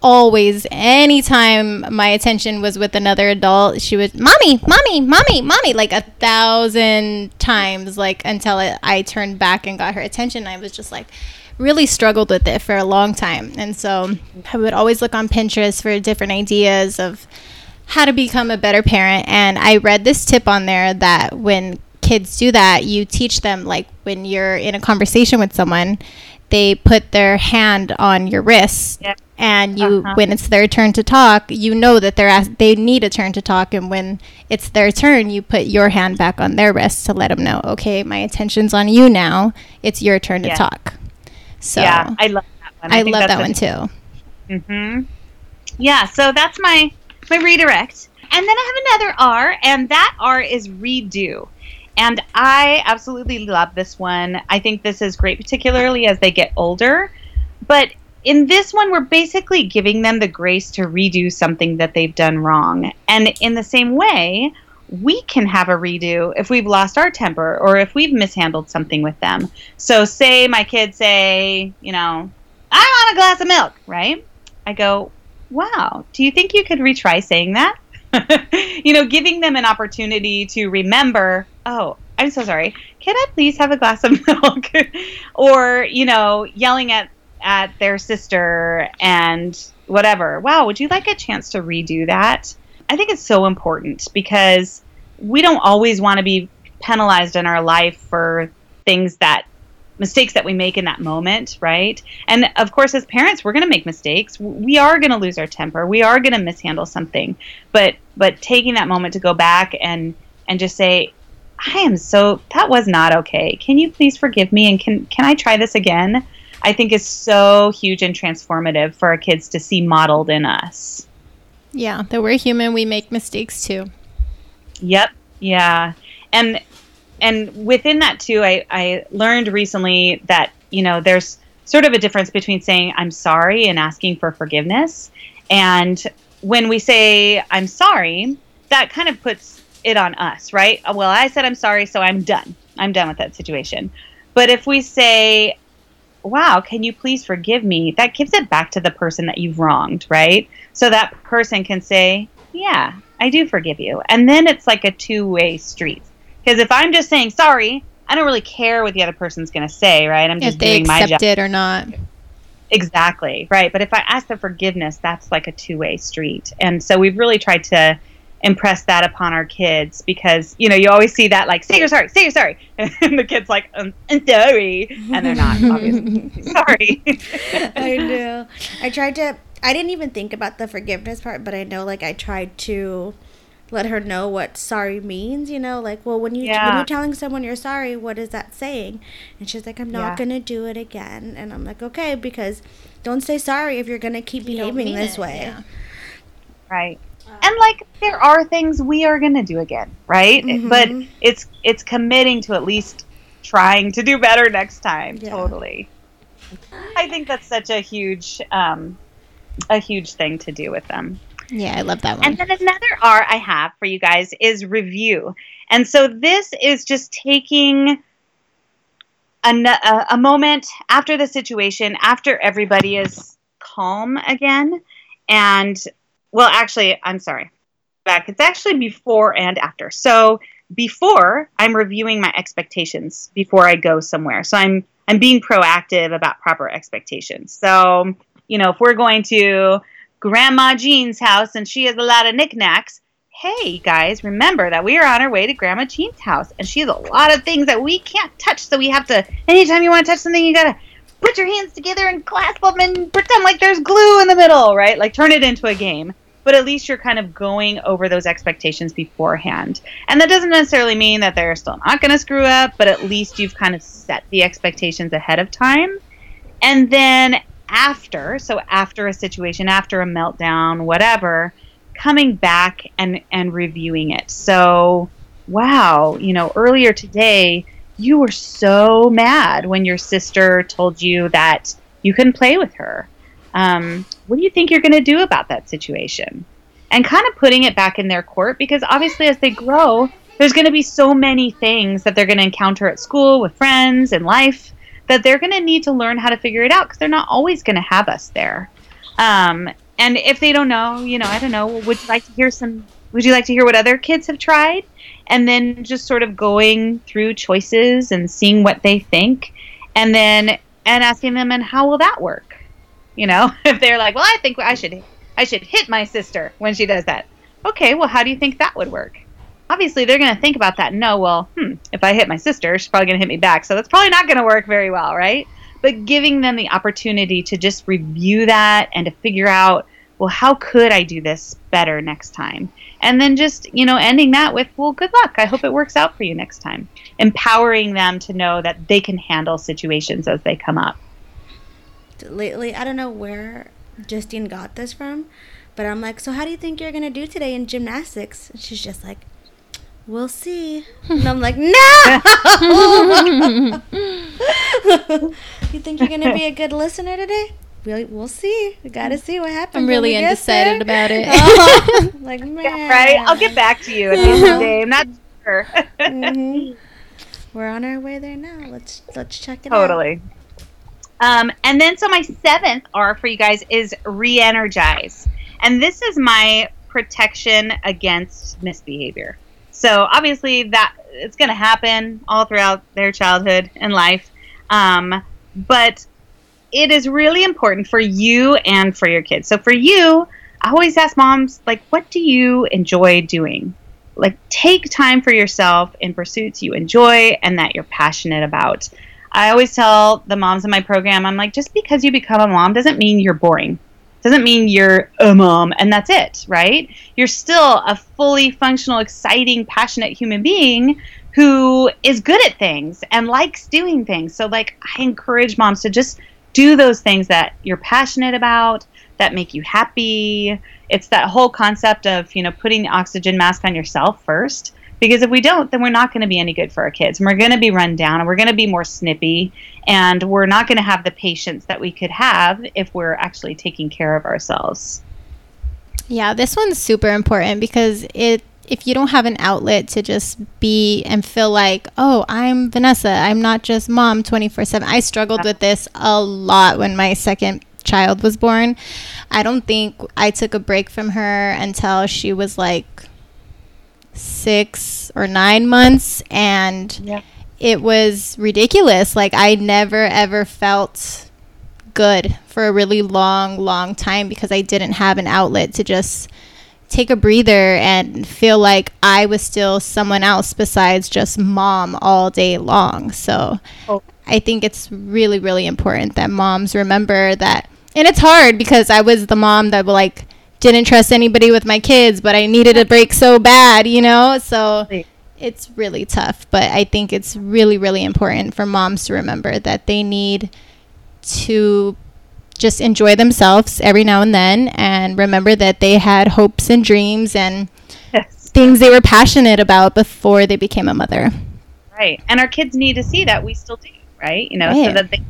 Speaker 1: always anytime my attention was with another adult she would mommy mommy mommy mommy like a thousand times like until it, I turned back and got her attention I was just like really struggled with it for a long time. And so I would always look on Pinterest for different ideas of how to become a better parent. And i read this tip on there that when kids do that you teach them like when you're in a conversation with someone they put their hand on your wrist
Speaker 4: Yeah.
Speaker 1: and you
Speaker 4: Uh-huh.
Speaker 1: when it's their turn to talk you know that they're ask, they need a turn to talk. And when it's their turn you put your hand back on their wrist to let them know okay my attention's on you now. It's your turn to talk so
Speaker 4: yeah, I love that one.
Speaker 1: I,
Speaker 4: think
Speaker 1: love that one too
Speaker 4: hmm Yeah, so that's my my redirect. And then I have another R, and that R is redo. And I absolutely love this one. I think this is great, particularly as they get older. But in this one, we're basically giving them the grace to redo something that they've done wrong. And in the same way, we can have a redo if we've lost our temper or if we've mishandled something with them. So, say my kids say, you know, I want a glass of milk, right? I go, wow, do you think you could retry saying that? you know, giving them an opportunity to remember, oh, I'm so sorry. Can I please have a glass of milk? or, you know, yelling at at their sister and whatever. Wow, would you like a chance to redo that? I think it's so important because we don't always want to be penalized in our life for things that mistakes that we make in that moment, right? And of course, as parents, we're going to make mistakes. We are going to lose our temper. We are going to mishandle something. But but taking that moment to go back and and just say, I am so that was not okay. Can you please forgive me and can can I try this again? I think is so huge and transformative for our kids to see modeled in us.
Speaker 1: Yeah that we're human we make mistakes too
Speaker 4: Yep. Yeah. And and within that too, I, I learned recently that, you know, there's sort of a difference between saying I'm sorry and asking for forgiveness. And when we say I'm sorry, that kind of puts it on us, right? Well, I said I'm sorry, so I'm done. I'm done with that situation. But if we say, wow, can you please forgive me? That gives it back to the person that you've wronged, right? So that person can say, yeah, I do forgive you. And then it's like a two way street. Because if I'm just saying sorry, I don't really care what the other person's going to say, right? I'm just
Speaker 1: if
Speaker 4: doing my job.
Speaker 1: accept it or not
Speaker 4: Exactly, right. But if I ask for forgiveness, that's like a two way street. And so we've really tried to impress that upon our kids because, you know, you always see that like, say you're sorry, say you're sorry. And the kid's like, um, I'm sorry. And they're not, obviously. sorry.
Speaker 3: I know. I tried to. I didn't even think about the forgiveness part, but I know like I tried to let her know what sorry means. You know, like well, when you when you're telling someone you're sorry, what is that saying? And she's like, I'm not
Speaker 4: Yeah.
Speaker 3: gonna do it again. And I'm like, okay, because don't say sorry if you're gonna keep
Speaker 1: You
Speaker 3: behaving this
Speaker 1: it,
Speaker 3: way.
Speaker 1: yeah.
Speaker 4: Right. And like there are things we are going to do again, right?
Speaker 3: Mhm.
Speaker 4: But it's it's committing to at least trying to do better next time.
Speaker 3: Yeah.
Speaker 4: Totally. I think that's such a huge um a huge thing to do with them.
Speaker 1: Yeah, I love that one.
Speaker 4: And then another R I have for you guys is review. And so this is just taking a, a moment after the situation, after everybody is calm again. And, well, actually, I'm sorry. Back. It's actually before and after. So before, I'm reviewing my expectations before I go somewhere. So I'm I'm being proactive about proper expectations. So, you know, if we're going to Grandma Jean's house and she has a lot of knickknacks. Hey guys, remember that we are on our way to Grandma Jean's house and she has a lot of things that we can't touch. So we have to, anytime you want to touch something, you gotta put your hands together and clasp them and pretend like there's glue in the middle, right? Like turn it into a game. But at least you're kind of going over those expectations beforehand. And that doesn't necessarily mean that they're still not going to screw up, but at least you've kind of set the expectations ahead of time. And then after, so after a situation, after a meltdown, whatever, coming back and and reviewing it. So, wow, you know, earlier today you were so mad when your sister told you that you couldn't play with her. Um, what do you think you're going to do about that situation? And kind of putting it back in their court because obviously, as they grow, there's going to be so many things that they're going to encounter at school with friends and life that they're going to need to learn how to figure it out because they're not always going to have us there. Um, and if they don't know, you know, I don't know, would you like to hear some? Would you like to hear what other kids have tried? And then just sort of going through choices and seeing what they think, and then and asking them, and how will that work? You know, if they're like, well, I think I should I should hit my sister when she does that. Okay, well, how do you think that would work? Obviously, they're going to think about that No, well, hmm, if I hit my sister, she's probably going to hit me back. So that's probably not going to work very well, right? But giving them the opportunity to just review that and to figure out, well, how could I do this better next time? And then just, you know, ending that with, well, good luck. I hope it works out for you next time. Empowering them to know that they can handle situations as they come up.
Speaker 3: Lately i don't know where justine got this from but i'm like so how do you think you're gonna do today in gymnastics and she's just like we'll see and i'm like no you think you're gonna be a good listener today we'll, we'll see we gotta see what happens
Speaker 1: I'm really undecided
Speaker 3: there.
Speaker 1: about it.
Speaker 3: Oh, like man
Speaker 4: Yeah, right? I'll get back to you at the end of the day. I'm not sure.
Speaker 3: Mhm. we're on our way there now let's let's check it out
Speaker 4: Totally. Um, and then, so my seventh R for you guys is re energize. And this is my protection against misbehavior. So, obviously, that it's going to happen all throughout their childhood and life. Um, but it is really important for you and for your kids. So, for you, I always ask moms, like, what do you enjoy doing? Like, take time for yourself in pursuits you enjoy and that you're passionate about. I always tell the moms in my program, I'm like, just because you become a mom doesn't mean you're boring. Doesn't mean you're a mom and that's it, right? You're still a fully functional, exciting, passionate human being who is good at things and likes doing things. So, like, I encourage moms to just do those things that you're passionate about, that make you happy. It's that whole concept of, you know, putting the oxygen mask on yourself first because if we don't then we're not going to be any good for our kids and we're going to be run down and we're going to be more snippy and we're not going to have the patience that we could have if we're actually taking care of ourselves
Speaker 1: Yeah, this one's super important because it if you don't have an outlet to just be and feel like, "Oh, I'm Vanessa. I'm not just mom 24/7." I struggled with this a lot when my second child was born. I don't think I took a break from her until she was like 6 or 9 months and
Speaker 4: Yeah.
Speaker 1: it was ridiculous. Like I never ever felt good for a really long, long time because I didn't have an outlet to just take a breather and feel like I was still someone else besides just mom all day long. So
Speaker 4: Oh.
Speaker 1: I think it's really, really important that moms remember that. And it's hard because I was the mom that like didn't trust anybody with my kids, but I needed a break so bad, you know? So it's really tough, but I think it's really, really important for moms to remember that they need to just enjoy themselves every now and then and remember that they had hopes and dreams and
Speaker 4: Yes.
Speaker 1: things they were passionate about before they became a mother.
Speaker 4: Right. And our kids need to see that we still do, right? You know, so that they,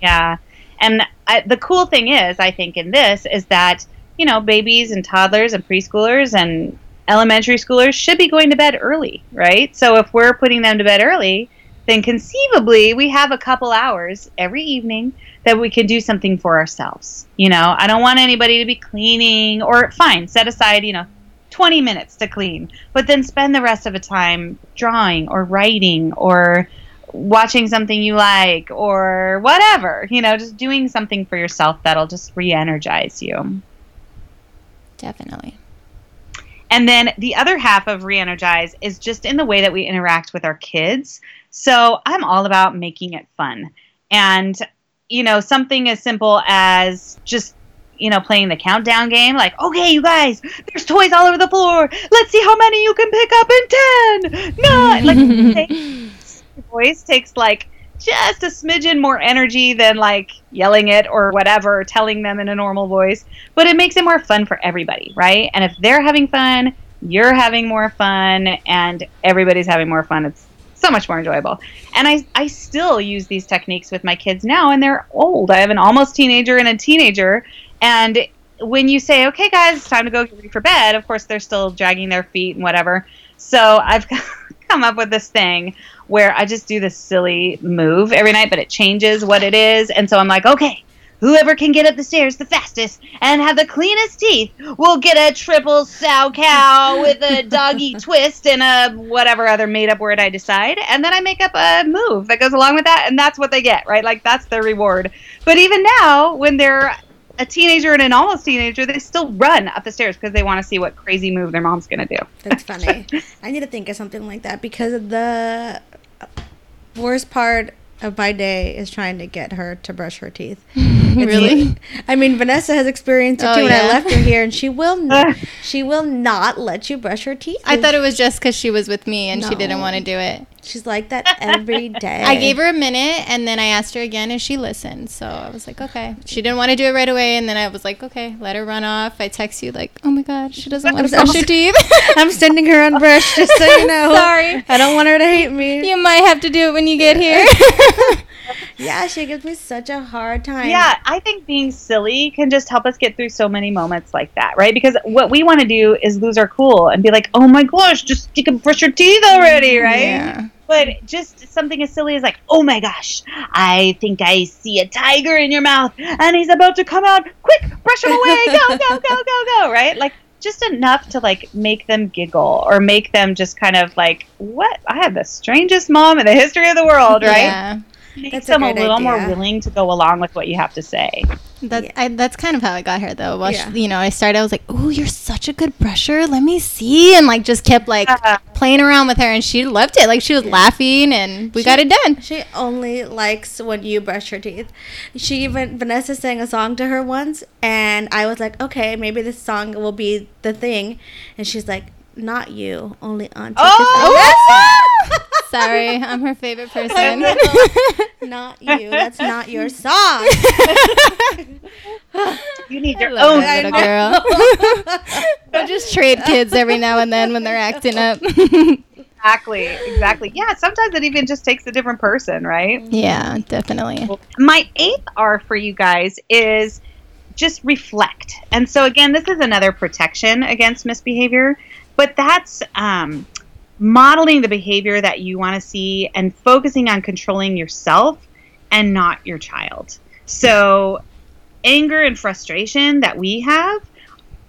Speaker 4: yeah. And I, the cool thing is, I think, in this is that, you know, babies and toddlers and preschoolers and elementary schoolers should be going to bed early, right? So if we're putting them to bed early, then conceivably we have a couple hours every evening that we can do something for ourselves. You know, I don't want anybody to be cleaning or fine, set aside, you know, 20 minutes to clean, but then spend the rest of the time drawing or writing or watching something you like or whatever, you know, just doing something for yourself that'll just re energize you.
Speaker 1: Definitely.
Speaker 4: And then the other half of re-energize is just in the way that we interact with our kids. So I'm all about making it fun. And you know, something as simple as just you know, playing the countdown game, like, okay, you guys, there's toys all over the floor. Let's see how many you can pick up in 10. Nine. Like, voice takes like just a smidgen more energy than like yelling it or whatever, telling them in a normal voice. But it makes it more fun for everybody, right? And if they're having fun, you're having more fun, and everybody's having more fun. It's so much more enjoyable. And I, I still use these techniques with my kids now, and they're old. I have an almost teenager and a teenager. And when you say, okay, guys, it's time to go get ready for bed, of course, they're still dragging their feet and whatever. So I've come up with this thing where I just do this silly move every night, but it changes what it is. And so I'm like, okay, whoever can get up the stairs the fastest and have the cleanest teeth will get a triple Salchow with a doggy twist and a whatever other made up word I decide. And then I make up a move that goes along with that. And that's what they get, right? Like that's their reward. But even now, when they're a teenager and an almost teenager, they still run up the stairs because they want to see what crazy move their mom's going to do.
Speaker 3: That's funny. I need to think of something like that because the worst part of my day is trying to get her to brush her teeth. It's-
Speaker 1: Really?
Speaker 3: I mean, Vanessa has experienced it
Speaker 1: Oh,
Speaker 3: too. When I left her here, and she will, n- she will not let you brush her teeth.
Speaker 1: I thought it was just because she was with me and she didn't want to do it.
Speaker 3: She's like that every day.
Speaker 1: I gave her a minute and then I asked her again and she listened. So I was like, okay. She didn't want to do it right away. And then I was like, okay, let her run off. I text you, like, oh my God, she doesn't want to
Speaker 3: I'm
Speaker 1: brush her
Speaker 3: so-
Speaker 1: teeth.
Speaker 3: I'm sending her unbrushed, just so you know.
Speaker 1: Sorry.
Speaker 3: I don't want her to hate me.
Speaker 1: you might have to do it when you get here.
Speaker 3: Yeah, she gives me such a hard time.
Speaker 4: Yeah, I think being silly can just help us get through so many moments like that, right? Because what we want to do is lose our cool and be like, oh my gosh, just you can brush your teeth already, right?
Speaker 1: Yeah.
Speaker 4: But just something as silly as like, oh my gosh, I think I see a tiger in your mouth and he's about to come out. Quick, brush him away. Go, go, go, go, go, right? Like just enough to like make them giggle or make them just kind of like, what? I have the strangest mom in the history of the world, right?
Speaker 1: Yeah.
Speaker 4: Makes
Speaker 3: That's a
Speaker 4: them a,
Speaker 3: great
Speaker 4: little more willing to go along with what you have to say.
Speaker 1: That,
Speaker 3: Yeah.
Speaker 1: I, that's kind of how I got her though. Well,
Speaker 3: Yeah.
Speaker 1: you know, I started. I was like, "Oh, you're such a good brusher. Let me see," and like just kept like
Speaker 4: Uh,
Speaker 1: playing around with her, and she loved it. Like she was laughing, and we got it done.
Speaker 3: She only likes when you brush her teeth. She even Vanessa sang a song to her once, and I was like, okay, maybe this song will be the thing, and she's like, not you, only Auntie."
Speaker 4: Oh!
Speaker 1: Sorry, I'm her favorite person.
Speaker 3: Not you. That's not your song.
Speaker 4: you need your own.
Speaker 1: that little girl. we'll just trade kids every now and then when they're acting up.
Speaker 4: Exactly, exactly. Yeah, sometimes it even just takes a different person, right?
Speaker 1: yeah, definitely.
Speaker 4: My eighth R for you guys is just reflect. And so, again, this is another protection against misbehavior, but that's um, modeling the behavior that you want to see and focusing on controlling yourself and not your child. So, anger and frustration that we have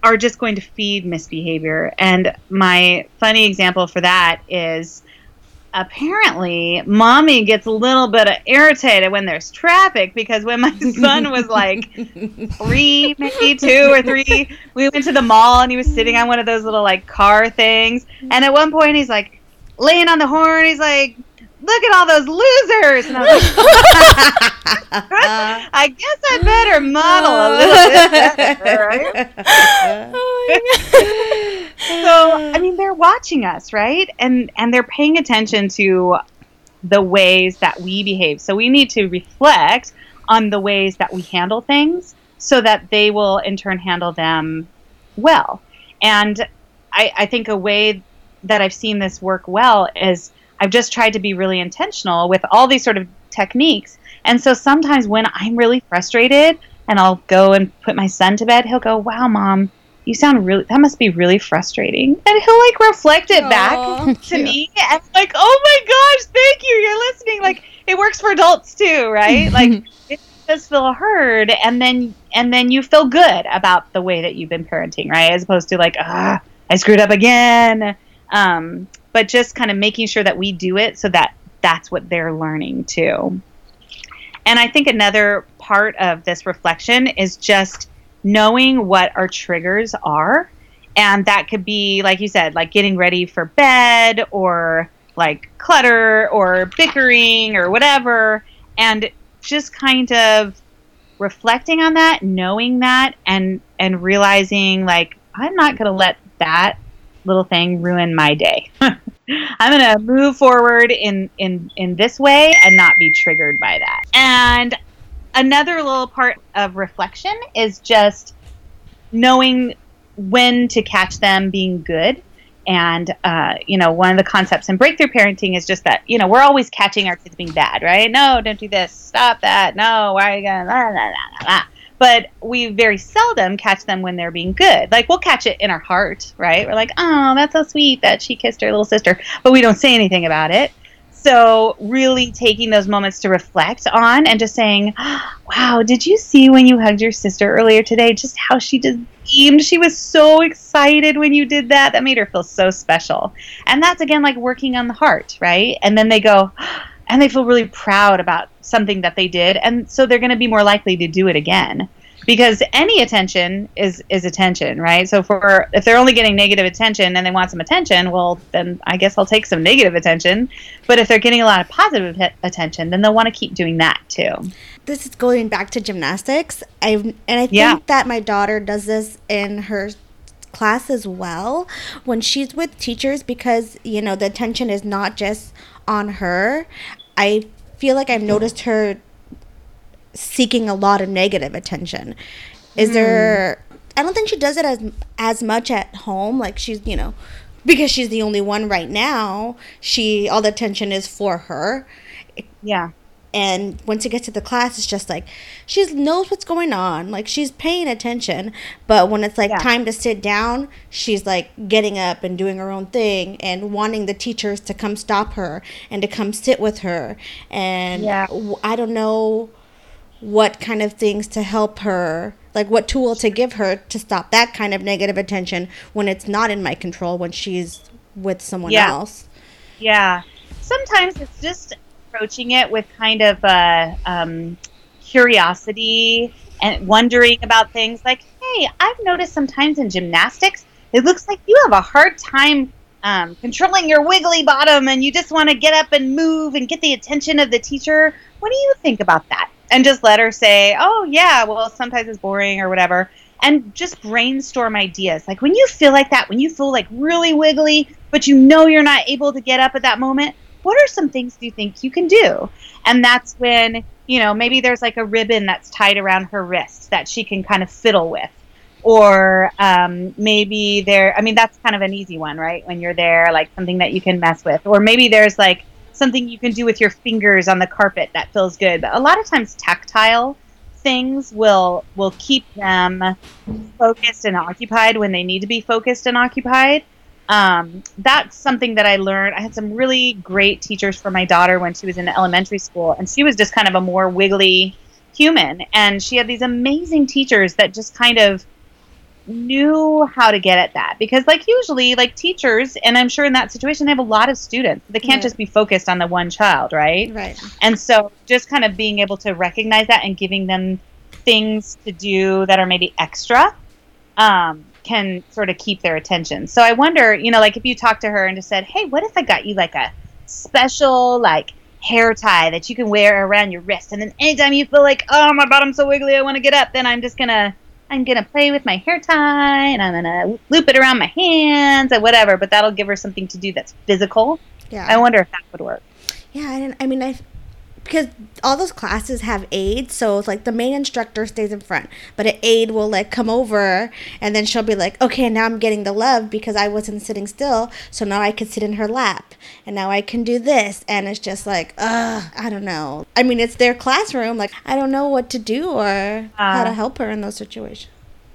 Speaker 4: are just going to feed misbehavior. And my funny example for that is apparently mommy gets a little bit irritated when there's traffic because when my son was like three maybe two or three we went to the mall and he was sitting on one of those little like car things. And at one point he's like laying on the horn. He's like look at all those losers. And I was like I guess I better model a little bit better, oh right? So i mean they're watching us right and and they're paying attention to the ways that we behave so we need to reflect on the ways that we handle things so that they will in turn handle them well. And I, I think a way that I've seen this work well is I've just tried to be really intentional with all these sort of techniques. And so sometimes when I'm really frustrated and I'll go and put my son to bed, he'll go, Wow, mom, you sound really, that must be really frustrating. And he'll like reflect it
Speaker 3: Aw,
Speaker 4: back to
Speaker 3: cute.
Speaker 4: me. And like, Oh my gosh, thank you. You're listening. Like it works for adults too, right? like it does feel heard. And then, and then you feel good about the way that you've been parenting, right? As opposed to like, ah, I screwed up again. Um, but just kind of making sure that we do it so that that's what they're learning too. And I think another part of this reflection is just knowing what our triggers are. And that could be, like you said, like getting ready for bed or like clutter or bickering or whatever. And just kind of reflecting on that, knowing that, and, and realizing like, I'm not going to let that little thing ruin my day. I'm gonna move forward in in in this way and not be triggered by that. And another little part of reflection is just knowing when to catch them being good. And uh, you know, one of the concepts in breakthrough parenting is just that you know we're always catching our kids being bad, right? No, don't do this. Stop that. No, why are you blah, blah. But we very seldom catch them when they're being good. Like we'll catch it in our heart, right? We're like, oh, that's so sweet that she kissed her little sister, but we don't say anything about it. So really taking those moments to reflect on and just saying, wow, did you see when you hugged your sister earlier today? Just how she just beamed. She was so excited when you did that. That made her feel so special. And that's again like working on the heart, right? And then they go, and they feel really proud about something that they did and so they're going to be more likely to do it again because any attention is is attention right so for if they're only getting negative attention and they want some attention well then i guess i'll take some negative attention but if they're getting a lot of positive attention then they'll want to keep doing that too
Speaker 3: this is going back to gymnastics. I and I think
Speaker 4: Yeah.
Speaker 3: that my daughter does this in her class as well when she's with teachers because you know the attention is not just on her. I feel like I've noticed her seeking a lot of negative attention. Is hmm. there I don't think she does it as as much at home like she's, you know, because she's the only one right now, she all the attention is for her
Speaker 4: yeah
Speaker 3: and once it gets to the class it's just like she knows what's going on like she's paying attention but when it's like
Speaker 4: Yeah.
Speaker 3: time to sit down she's like getting up and doing her own thing and wanting the teachers to come stop her and to come sit with her and
Speaker 4: Yeah.
Speaker 3: I don't know what kind of things to help her like what tool to give her to stop that kind of negative attention when it's not in my control when she's with someone
Speaker 4: Yeah.
Speaker 3: else
Speaker 4: Yeah. Sometimes it's just approaching it with kind of uh, um, curiosity and wondering about things like, hey, I've noticed sometimes in gymnastics, it looks like you have a hard time um, controlling your wiggly bottom and you just want to get up and move and get the attention of the teacher. What do you think about that? And just let her say, oh, yeah, well, sometimes it's boring or whatever. And just brainstorm ideas. Like when you feel like that, when you feel like really wiggly, but you know you're not able to get up at that moment, what are some things do you think you can do? And that's when, you know, maybe there's like a ribbon that's tied around her wrist that she can kind of fiddle with. Or um, maybe there, I mean, that's kind of an easy one, right? When you're there, like something that you can mess with. Or maybe there's like something you can do with your fingers on the carpet that feels good. But a lot of times, tactile things will will keep them focused and occupied when they need to be focused and occupied um, that's something that I learned. I had some really great teachers for my daughter when she was in elementary school, and she was just kind of a more wiggly human. And she had these amazing teachers that just kind of knew how to get at that. Because like usually like teachers and i'm sure in that situation they have a lot of students. They can't just be focused on the one child right?
Speaker 3: Right.
Speaker 4: And so just kind of being able to recognize that and giving them things to do that are maybe extra um, can sort of keep their attention. So I wonder, you know, like if you talk to her and just said, hey, what if I got you like a special, like, hair tie that you can wear around your wrist and then anytime you feel like oh my bottom's so wiggly i want to get up then i'm just gonna i'm gonna play with my hair tie and i'm gonna loop it around my hands or whatever but that'll give her something to do that's physical.
Speaker 3: Yeah.
Speaker 4: I wonder if that would work.
Speaker 3: Yeah, and I mean, I because all those classes have aides, so it's like the main instructor stays in front, but an aide will like come over and then she'll be like, okay, now I'm getting the love because I wasn't sitting still, so now I can sit in her lap and now I can do this, and it's just like, ugh, I don't know. I mean, it's their classroom, like I don't know what to do or how to
Speaker 4: Uh.
Speaker 3: help her in those situations.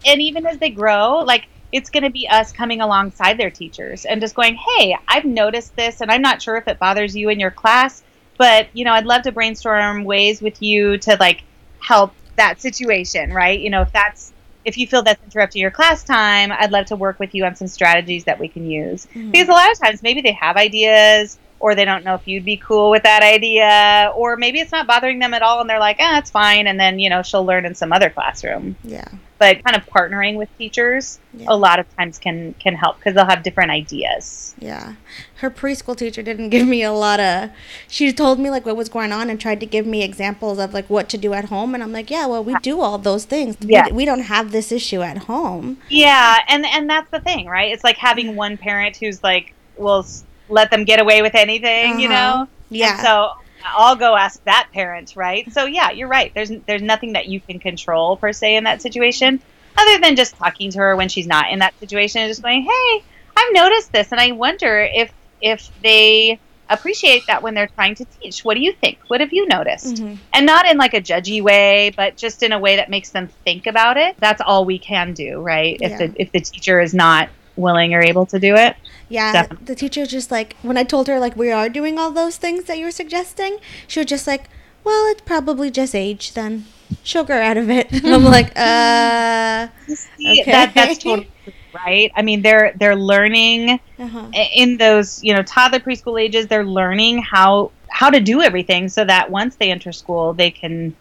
Speaker 4: and even as they grow, like it's going to be us coming alongside their teachers and just going, "Hey, I've noticed this, and I'm not sure if it bothers you in your class, but you know, I'd love to brainstorm ways with you to like help that situation, right? You know, if that's if you feel that's interrupting your class time, I'd love to work with you on some strategies that we can use. Because a lot of times, maybe they have ideas." Or they don't know if you'd be cool with that idea, or maybe it's not bothering them at all, and they're like, "Ah, it's fine." And then you know she'll learn in some other classroom
Speaker 3: Yeah.
Speaker 4: But kind of partnering with teachers
Speaker 3: Yeah.
Speaker 4: a lot of times can can help because they'll have different ideas.
Speaker 3: Yeah. Her preschool teacher didn't give me a lot of she told me like what was going on and tried to give me examples of like what to do at home and I'm like, "Yeah, well, we do all those things. We-
Speaker 4: Yeah.
Speaker 3: We, don't have this issue at home."
Speaker 4: Yeah, and and that's the thing, right? It's like having one parent who's like, "Will let them get away with anything," you
Speaker 3: Uh-huh.
Speaker 4: know.
Speaker 3: Yeah.
Speaker 4: And so I'll go ask that parent, right? So yeah, you're right. There's there's nothing that you can control per se in that situation, other than just talking to her when she's not in that situation and just going, "Hey, I've noticed this, and I wonder if if they appreciate that when they're trying to teach. What do you think? What have you noticed?"
Speaker 3: Mhm.
Speaker 4: and not in like a judgy way but just in a way that makes them think about it that's all we can do right if
Speaker 3: Yeah.
Speaker 4: the if the teacher is not willing or able to do it
Speaker 3: Yeah,
Speaker 4: Definitely.
Speaker 3: the teacher just like when I told her like we are doing all those things that you were suggesting, she was just like, "Well, it's probably just age then. She'll grow out of it." I'm like, "Uh,
Speaker 4: See,
Speaker 3: Okay.
Speaker 4: that that's totally right i mean they're they're learning
Speaker 3: uh-huh.
Speaker 4: in those you know toddler preschool ages they're learning how how to do everything so that once they enter school they can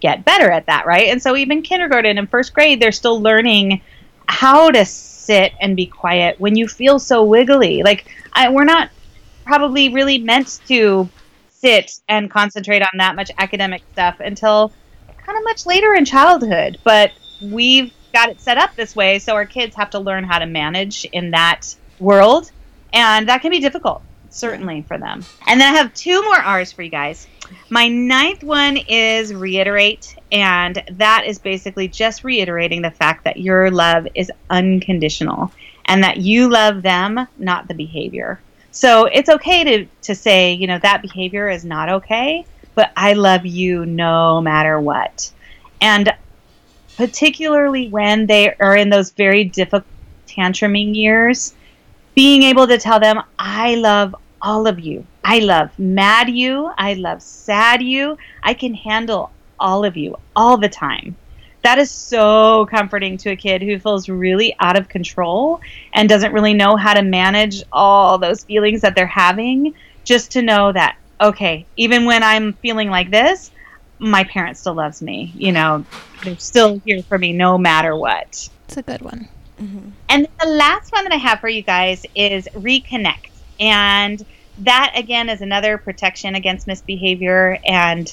Speaker 4: get better at that right and so even kindergarten and first grade they're still learning how to sit and be quiet when you feel so wiggly. Like I, we're not probably really meant to sit and concentrate on that much academic stuff until kind of much later in childhood but we've got it set up this way so our kids have to learn how to manage in that world and that can be difficult certainly for them. And then i have two more r's for you guys my ninth one is reiterate and that is basically just reiterating the fact that your love is unconditional and that you love them not the behavior. So it's okay to, to say you know that behavior is not okay but i love you no matter what. And particularly when they are in those very difficult tantruming years, being able to tell them, I love all of you. I love mad you. I love sad you. I can handle all of you all the time. That is so comforting to a kid who feels really out of control and doesn't really know how to manage all those feelings that they're having. Just to know that, okay, even when I'm feeling like this, my parent still loves me. You know, they're still here for me no matter what.
Speaker 1: It's a good one. Mm-hmm.
Speaker 4: And the last one that I have for you guys is reconnect. And that, again, is another protection against misbehavior. And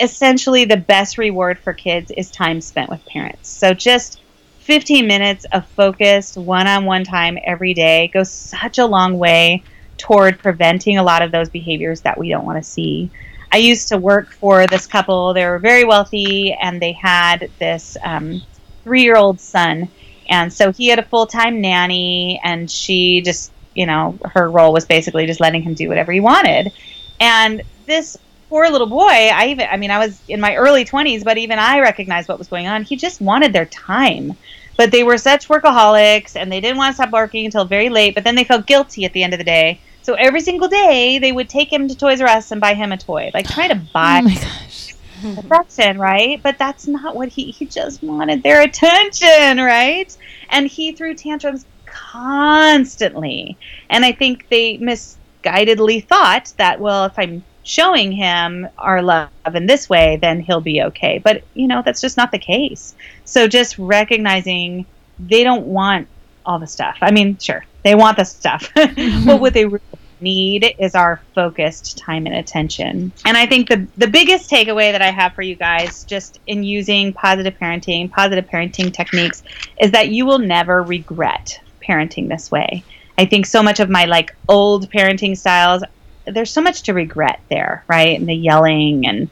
Speaker 4: essentially, the best reward for kids is time spent with parents. So just 15 minutes of focused one on one time every day goes such a long way toward preventing a lot of those behaviors that we don't want to see. I used to work for this couple. They were very wealthy and they had this um, three year old son. And so he had a full time nanny, and she just, you know, her role was basically just letting him do whatever he wanted. And this poor little boy, I even, I mean, I was in my early 20s, but even I recognized what was going on. He just wanted their time. But they were such workaholics and they didn't want to stop working until very late, but then they felt guilty at the end of the day. So every single day they would take him to Toys R Us and buy him a toy, like trying to oh buy
Speaker 1: Oh my gosh.
Speaker 4: affection, right? But that's not what he he just wanted their attention, right? And he threw tantrums constantly. And I think they misguidedly thought that well, if I'm showing him our love in this way, then he'll be okay. But, you know, that's just not the case. So just recognizing they don't want all the stuff. I mean, sure, they want the stuff. but what they really need is our focused time and attention. And I think the the biggest takeaway that I have for you guys just in using positive parenting, positive parenting techniques is that you will never regret parenting this way. I think so much of my like old parenting styles there's so much to regret there, right? And the yelling and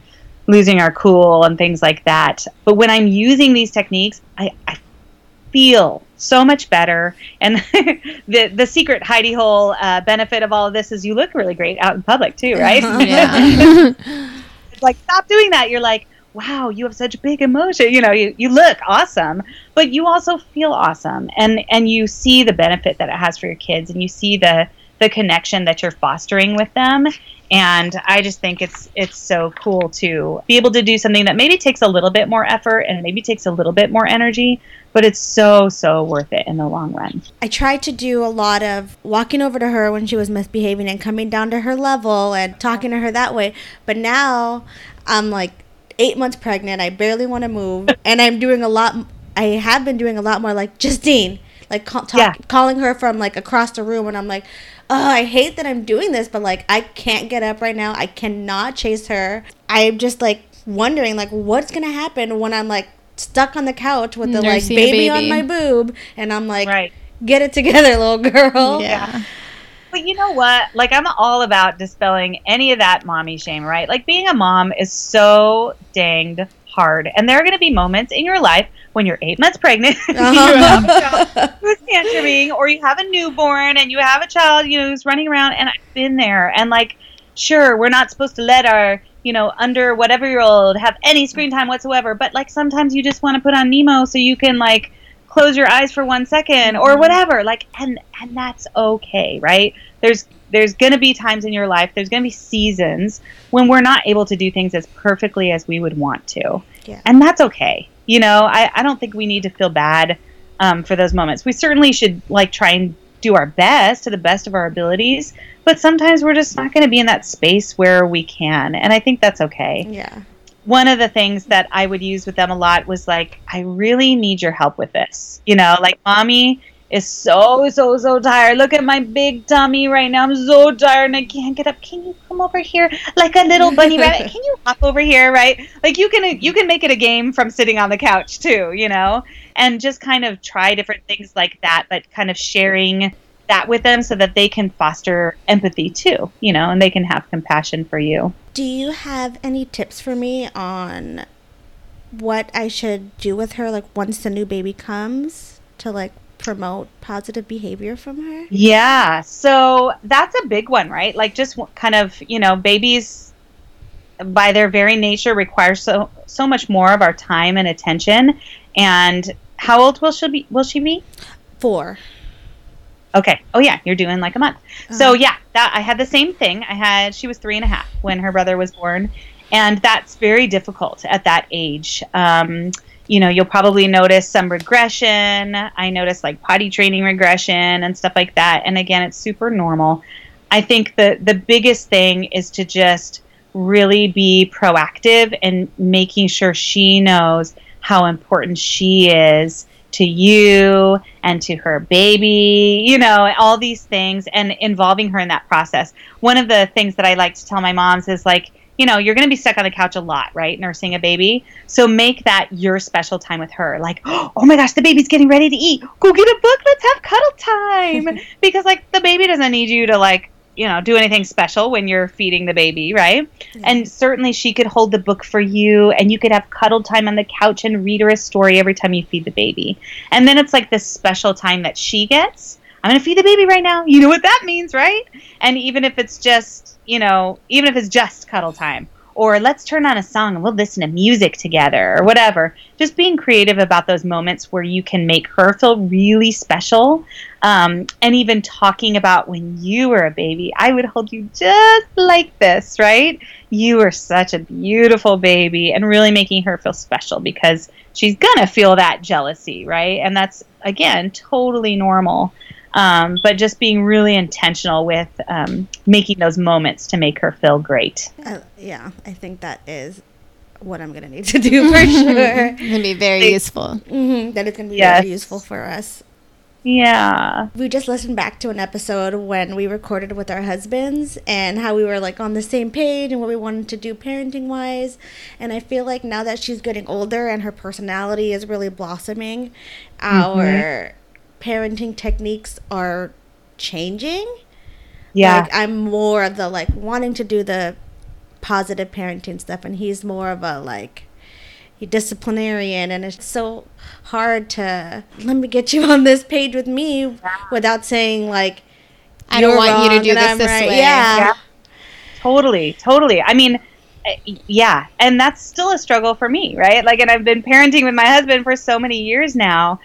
Speaker 4: losing our cool and things like that. But when I'm using these techniques, I, I feel so much better. And the the secret hidey hole uh, benefit of all of this is you look really great out in public too, right?
Speaker 1: Yeah.
Speaker 4: it's like stop doing that. You're like, wow, you have such big emotion. You know, you, you look awesome, but you also feel awesome, and and you see the benefit that it has for your kids, and you see the the connection that you're fostering with them. And I just think it's it's so cool to be able to do something that maybe takes a little bit more effort and maybe takes a little bit more energy, but it's so so worth it in the long run.
Speaker 3: I tried to do a lot of walking over to her when she was misbehaving and coming down to her level and talking to her that way. But now I'm like eight months pregnant. I barely want to move, and I'm doing a lot. I have been doing a lot more like Justine, like call, talk,
Speaker 4: Yeah.
Speaker 3: calling her from like across the room, and I'm like, oh, I hate that I'm doing this, but like I can't get up right now. I cannot chase her. I'm just like wondering like what's gonna happen when I'm like stuck on the couch with the like
Speaker 1: Nursing a
Speaker 3: baby, on my boob, and I'm like,
Speaker 4: Right.
Speaker 3: get it together, little girl.
Speaker 1: yeah.
Speaker 4: But you know what? Like I'm all about dispelling any of that mommy shame, right? Like being a mom is so danged hard. And there are going to be moments in your life when you're eight months pregnant, uh-huh. have who's tantruming, or you have a newborn and you have a child, you know, who's running around. And I've been there. And like, sure, we're not supposed to let our, you know, under whatever year old have any screen time whatsoever. But like sometimes you just want to put on Nemo so you can like close your eyes for one second or whatever. Like, and and that's okay, right? There's there's going to be times in your life, there's going to be seasons when we're not able to do things as perfectly as we would want to.
Speaker 3: Yeah.
Speaker 4: And that's okay. You know, I, I don't think we need to feel bad um, for those moments. We certainly should like try and do our best to the best of our abilities, but sometimes we're just not going to be in that space where we can. And I think that's okay
Speaker 3: Yeah.
Speaker 4: One of the things that I would use with them a lot was like, I really need your help with this. You know, like mommy is so so so tired. Look at my big tummy right now. I'm so tired and I can't get up. Can you come over here like a little bunny rabbit? Can you hop over here, right? Like you can you can make it a game from sitting on the couch too, you know? And just kind of try different things like that, but kind of sharing that with them so that they can foster empathy too, you know, and they can have compassion for you.
Speaker 3: Do you have any tips for me on what I should do with her like once the new baby comes to like promote positive behavior from her?
Speaker 4: Yeah, so that's a big one, right? Like just kind of, you know, babies by their very nature require so so much more of our time and attention. And how old will she be? Will she be?
Speaker 3: Four.
Speaker 4: Okay. Oh yeah, you're doing like a month. So yeah, that I had the same thing. I had she was three and a half when her brother was born, and that's very difficult at that age. Um, you know, you'll probably notice some regression. I noticed like potty training regression and stuff like that. And again, it's super normal. I think the the biggest thing is to just really be proactive and making sure she knows how important she is to you and to her baby, you know, all these things and involving her in that process. One of the things that I like to tell my moms is like, you know, you're going to be stuck on the couch a lot, right? Nursing a baby. So make that your special time with her. Like, oh my gosh, the baby's getting ready to eat. Go get a book. Let's have cuddle time. because like the baby doesn't need you to like, you know, do anything special when you're feeding the baby, right? And certainly she could hold the book for you and you could have cuddle time on the couch and read her a story every time you feed the baby. And then it's like this special time that she gets. I'm going to feed the baby right now. You know what that means, right? And even if it's just, you know, even if it's just cuddle time or let's turn on a song and we'll listen to music together or whatever. Just being creative about those moments where you can make her feel really special. Um, and even talking about when you were a baby, I would hold you just like this, right? You were such a beautiful baby, and really making her feel special because she's gonna feel that jealousy, right? And that's, again, totally normal. Um, but just being really intentional with um, making those moments to make her feel great.
Speaker 3: Uh, yeah, I think that is what I'm gonna need to do for sure.
Speaker 1: It'd be very useful.
Speaker 3: hmm That is gonna be
Speaker 4: Yes.
Speaker 3: very useful for us.
Speaker 4: Yeah.
Speaker 3: We just listened back to an episode when we recorded with our husbands and how we were like on the same page and what we wanted to do parenting wise. And I feel like now that she's getting older and her personality is really blossoming, our parenting techniques are changing.
Speaker 4: Yeah.
Speaker 3: Like I'm more of the like wanting to do the positive parenting stuff and he's more of a like disciplinarian and it's so hard to let me get you on this page with me without saying like
Speaker 1: I don't want you to do this
Speaker 3: I'm
Speaker 1: this
Speaker 3: right."
Speaker 1: way.
Speaker 3: Yeah.
Speaker 4: Yeah. Totally, totally. I mean, eh, yeah, and that's still a struggle for me, right? Like, and I've been parenting with my husband for so many years now,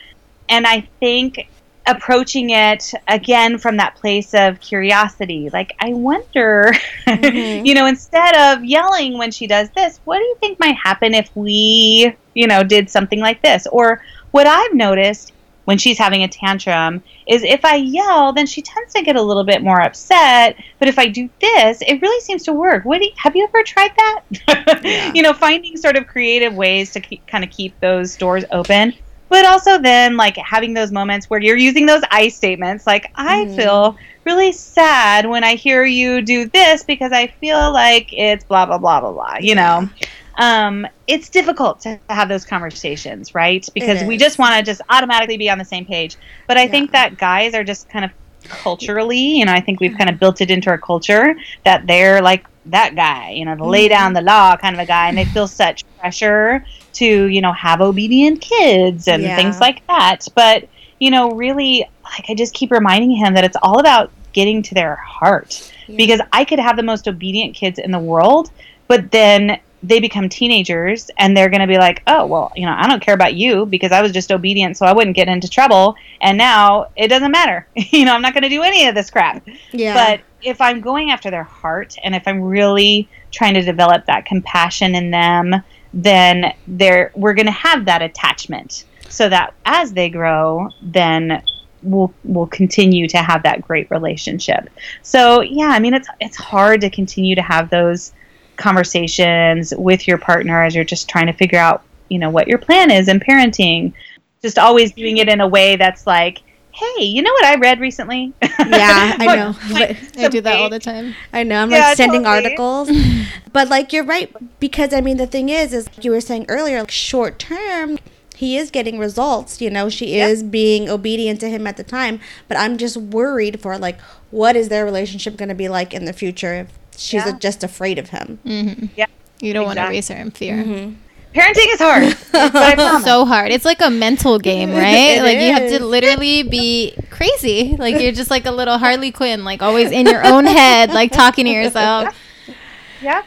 Speaker 4: and I think approaching it again from that place of curiosity, like, I wonder,
Speaker 3: Mhm.
Speaker 4: you know, instead of yelling when she does this, what do you think might happen if we, you know, did something like this? Or what I've noticed when she's having a tantrum is if I yell, then she tends to get a little bit more upset. But if I do this, it really seems to work. What you, have you ever tried that?
Speaker 3: Yeah.
Speaker 4: you know, finding sort of creative ways to keep, kind of keep those doors open. But also then like having those moments where you're using those I statements, like I
Speaker 3: Mhm.
Speaker 4: feel really sad when I hear you do this because I feel like it's blah blah blah blah blah. You know, um, it's difficult to have those conversations, right? Because we just want to just automatically be on the same page. But I think that guys are just kind of culturally, you know, I think we've kind of built it into our culture that they're like that guy, you know, the lay down
Speaker 3: Mm-hmm.
Speaker 4: the law kind of a guy, and they feel such pressure to, you know, have obedient kids and
Speaker 3: Yeah.
Speaker 4: things like that. But, you know, really, like, I just keep reminding him that it's all about getting to their heart
Speaker 3: Yeah.
Speaker 4: because I could have the most obedient kids in the world, but then they become teenagers and they're going to be like, oh, well, you know, I don't care about you because I was just obedient so I wouldn't get into trouble. And now it doesn't matter. you know, I'm not going to do any of this crap.
Speaker 3: Yeah.
Speaker 4: But if I'm going after their heart and if I'm really trying to develop that compassion in them, then they're, we're going to have that attachment so that as they grow, then we'll we'll continue to have that great relationship. So yeah, I mean it's it's hard to continue to have those conversations with your partner as you're just trying to figure out, you know, what your plan is in parenting. Just always doing it in a way that's like, hey, you know what I read recently?
Speaker 3: Yeah, I know.
Speaker 1: I do that all the time.
Speaker 3: I know. I'm
Speaker 4: Yeah,
Speaker 3: like sending
Speaker 4: totally.
Speaker 3: articles. but like you're right because I mean the thing is is you were saying earlier like, short term he is getting results, you know, she
Speaker 4: Yep.
Speaker 3: is being obedient to him at the time, but I'm just worried for like what is their relationship going to be like in the future if she's
Speaker 4: Yeah.
Speaker 3: just afraid of him.
Speaker 1: hmm
Speaker 4: Yeah,
Speaker 1: You don't want to raise her in fear.
Speaker 3: Mm-hmm.
Speaker 4: Parenting is hard. but I promise.
Speaker 1: So hard. It's like a mental game, right? Like you have to literally be crazy. Like you're just like a little Harley Quinn, like always in your own head, like talking to yourself.
Speaker 4: Yeah.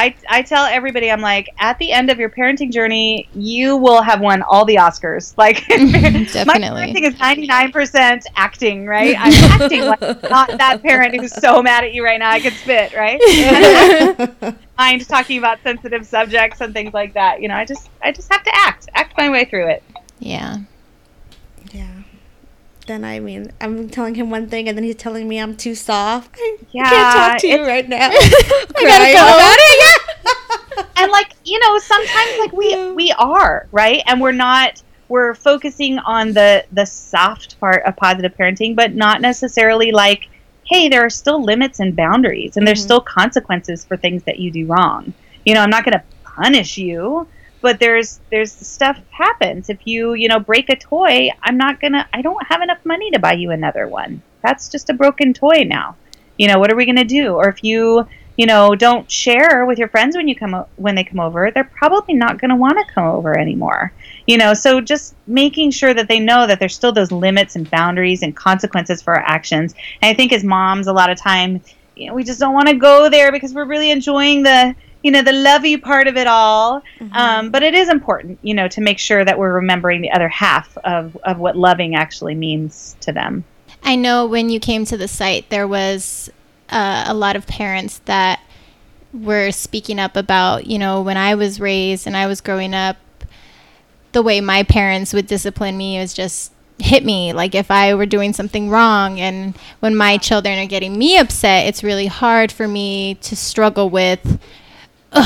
Speaker 4: I, I tell everybody, I'm like, at the end of your parenting journey, you will have won all the Oscars. Like, mm-hmm, my
Speaker 1: Definitely.
Speaker 4: parenting is 99% acting, right? I'm acting like not that parent who's so mad at you right now I could spit, right? Mind talking about sensitive subjects and things like that. You know, I just I just have to act, act my way through it.
Speaker 1: Yeah.
Speaker 3: Then I mean, I'm telling him one thing, and then he's telling me I'm too soft. I
Speaker 4: Yeah,
Speaker 3: can't talk to you right now.
Speaker 1: I gotta go.
Speaker 3: about it.
Speaker 4: and like you know sometimes like we we are right and we're not we're focusing on the the soft part of positive parenting but not necessarily like hey there are still limits and boundaries and there's
Speaker 3: Mhm.
Speaker 4: still consequences for things that you do wrong you know i'm not going to punish you but there's there's stuff happens. If you you know break a toy i'm not to i don't have enough money to buy you another one. That's just a broken toy now. You know what are we to do? Or if you you know don't share with your friends when you come when they come over they're probably not to want to come over anymore. You know so just making sure that they know that there's still those limits and boundaries and consequences for our actions. And i think as moms a lot of time you know we just don't want to go there because we're really enjoying the you know the lovey part of it all. Um, but it is important you know to make sure that we're remembering the other half of, of what loving actually means to them.
Speaker 1: I know when you came to the site, there was uh, a lot of parents that were speaking up about, you know, when I was raised and I was growing up, the way my parents would discipline me was just hit me. Like if I were doing something wrong and when my children are getting me upset it's really hard for me to struggle with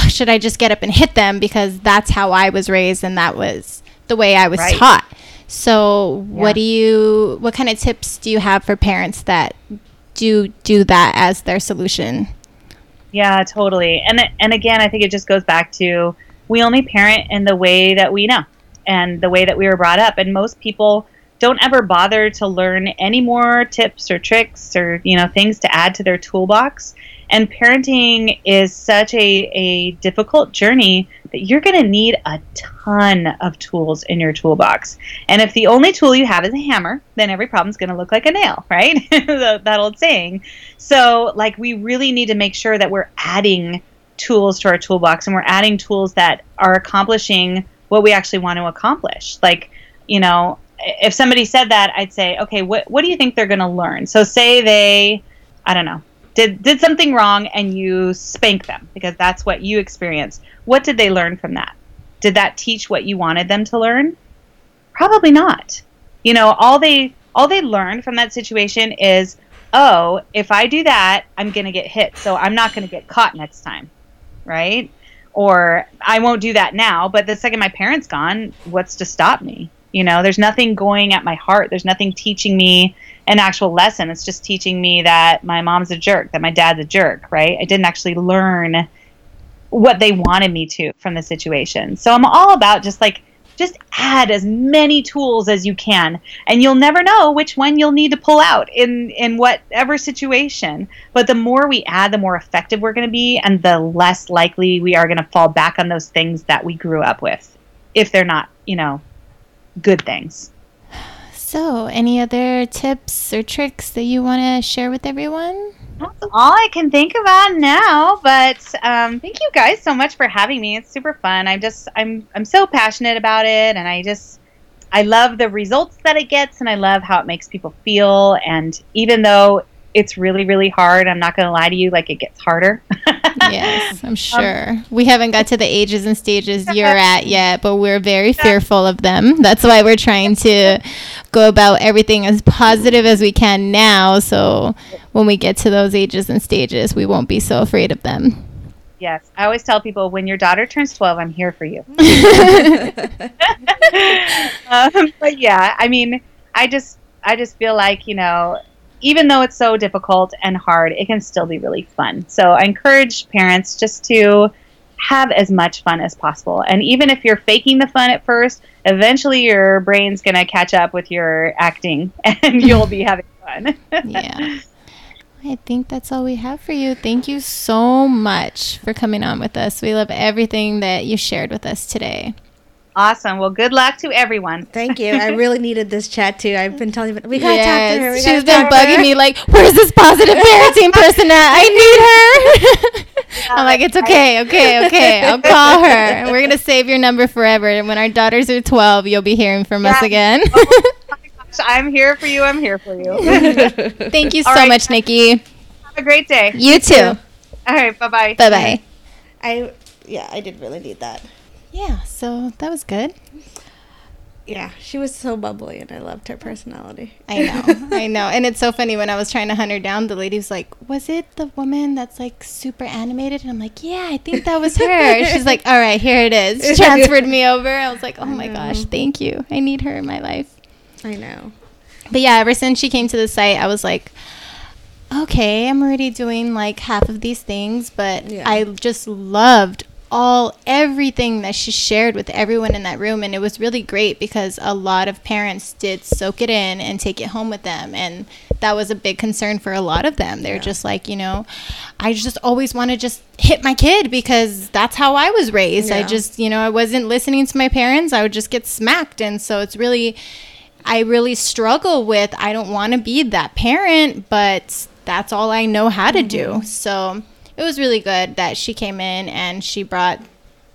Speaker 1: should I just get up and hit them because that's how I was raised and that was the way I was
Speaker 4: Right.
Speaker 1: taught. So,
Speaker 4: Yeah.
Speaker 1: what do you what kind of tips do you have for parents that do do that as their solution?
Speaker 4: Yeah, totally. And and again, I think it just goes back to we only parent in the way that we know and the way that we were brought up. And most people don't ever bother to learn any more tips or tricks or you know things to add to their toolbox and parenting is such a, a difficult journey that you're going to need a ton of tools in your toolbox. And if the only tool you have is a hammer, then every problem's going to look like a nail, right? that old saying. So, like, we really need to make sure that we're adding tools to our toolbox and we're adding tools that are accomplishing what we actually want to accomplish. Like, you know, if somebody said that, I'd say, okay, what, what do you think they're going to learn? So, say they, I don't know, did did something wrong and you spank them because that's what you experienced. What did they learn from that? Did that teach what you wanted them to learn? Probably not. You know, all they all they learned from that situation is, "Oh, if I do that, I'm going to get hit, so I'm not going to get caught next time." Right? Or I won't do that now, but the second my parents gone, what's to stop me? You know, there's nothing going at my heart. There's nothing teaching me an actual lesson. It's just teaching me that my mom's a jerk, that my dad's a jerk, right? I didn't actually learn what they wanted me to from the situation. So I'm all about just like just add as many tools as you can and you'll never know which one you'll need to pull out in in whatever situation but the more we add the more effective we're going to be and the less likely we are going to fall back on those things that we grew up with if they're not you know good things
Speaker 1: so, any other tips or tricks that you want to share with everyone?
Speaker 4: That's all I can think about now. But um, thank you guys so much for having me. It's super fun. I'm just I'm I'm so passionate about it, and I just I love the results that it gets, and I love how it makes people feel. And even though it's really really hard, I'm not going to lie to you, like it gets harder.
Speaker 1: yes, I'm um, sure. Um, we haven't got to the ages and stages you're at yet, but we're very fearful of them. That's why we're trying to go about everything as positive as we can now. So when we get to those ages and stages, we won't be so afraid of them.
Speaker 4: Yes, I always tell people when your daughter turns 12, I'm here for you. um, but yeah, I mean, I just I just feel like, you know, even though it's so difficult and hard, it can still be really fun. So I encourage parents just to have as much fun as possible. And even if you're faking the fun at first, eventually your brain's going to catch up with your acting and you'll be having fun.
Speaker 1: yeah. I think that's all we have for you. Thank you so much for coming on with us. We love everything that you shared with us today.
Speaker 4: Awesome. Well, good luck to everyone.
Speaker 3: Thank you. I really needed this chat too. I've been telling you, we gotta yes, talk to her. We
Speaker 1: she's been bugging me like, "Where's this positive parenting person at? I need her." I'm like, "It's uh, okay, okay, okay. I'll call her. And we're gonna save your number forever. And when our daughters are 12, you'll be hearing from yeah. us again."
Speaker 4: oh, I'm here for you. I'm here for you.
Speaker 1: Thank you so right. much, Nikki.
Speaker 4: Have a great day.
Speaker 1: You too.
Speaker 4: All right. Bye bye.
Speaker 1: Bye bye.
Speaker 3: I yeah, I did really need that.
Speaker 1: Yeah, so that was good.
Speaker 3: Yeah, she was so bubbly and I loved her personality.
Speaker 1: I know. I know. And it's so funny when I was trying to hunt her down, the lady was like, Was it the woman that's like super animated? And I'm like, Yeah, I think that was her. She's like, All right, here it is. She transferred me over. I was like, Oh my gosh, thank you. I need her in my life.
Speaker 3: I know.
Speaker 1: But yeah, ever since she came to the site, I was like, okay, I'm already doing like half of these things, but yeah. I just loved all everything that she shared with everyone in that room and it was really great because a lot of parents did soak it in and take it home with them and that was a big concern for a lot of them they're yeah. just like you know i just always want to just hit my kid because that's how i was raised yeah. i just you know i wasn't listening to my parents i would just get smacked and so it's really i really struggle with i don't want to be that parent but that's all i know how to mm-hmm. do so it was really good that she came in and she brought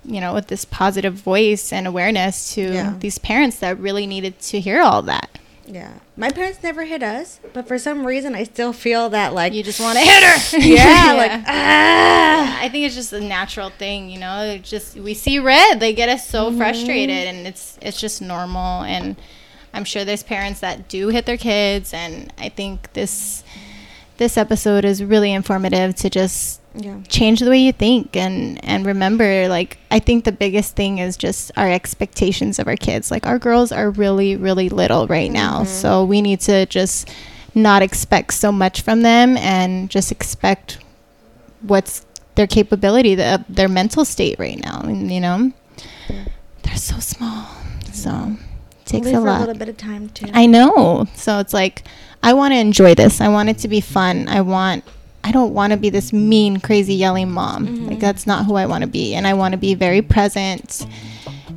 Speaker 1: you know with this positive voice and awareness to yeah. these parents that really needed to hear all that
Speaker 3: yeah my parents never hit us but for some reason i still feel that like
Speaker 1: you just want to hit her
Speaker 3: yeah, yeah, like ah.
Speaker 1: i think it's just a natural thing you know it just we see red they get us so mm-hmm. frustrated and it's it's just normal and i'm sure there's parents that do hit their kids and i think this this episode is really informative to just yeah. change the way you think and and remember like I think the biggest thing is just our expectations of our kids. Like our girls are really really little right now. Mm-hmm. So we need to just not expect so much from them and just expect what's their capability, the, their mental state right now, and you know. They're so small. So it takes
Speaker 3: Only
Speaker 1: a lot.
Speaker 3: a little bit of time too.
Speaker 1: I know. So it's like I want to enjoy this. I want it to be fun. I want I don't want to be this mean, crazy yelling mom.
Speaker 3: Mm-hmm.
Speaker 1: Like that's not who I want to be. And I want to be very present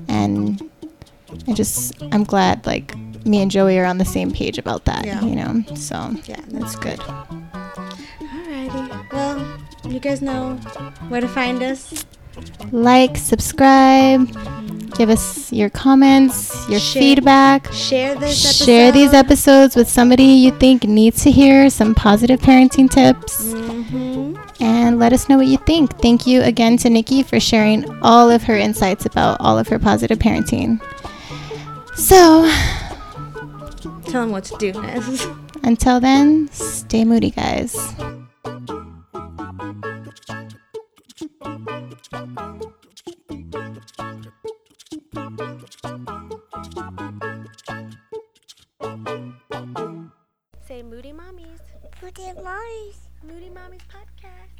Speaker 1: and I just I'm glad like me and Joey are on the same page about that,
Speaker 3: Yeah.
Speaker 1: you know. So
Speaker 3: yeah,
Speaker 1: that's good.
Speaker 3: Alrighty. Well, you guys know where to find us.
Speaker 1: Like, subscribe, give us your comments, your
Speaker 3: Share-
Speaker 1: feedback.
Speaker 3: Share this episode.
Speaker 1: Share these episodes with somebody you think needs to hear some positive parenting tips.
Speaker 3: Mm-hmm.
Speaker 1: and let us know what you think. Thank you again to Nikki for sharing all of her insights about all of her positive parenting. So,
Speaker 3: Tell them what to do,
Speaker 1: until then, stay moody, guys.
Speaker 2: Say Moody Mommies.
Speaker 3: Moody Mommies.
Speaker 2: Moody Mommies podcast.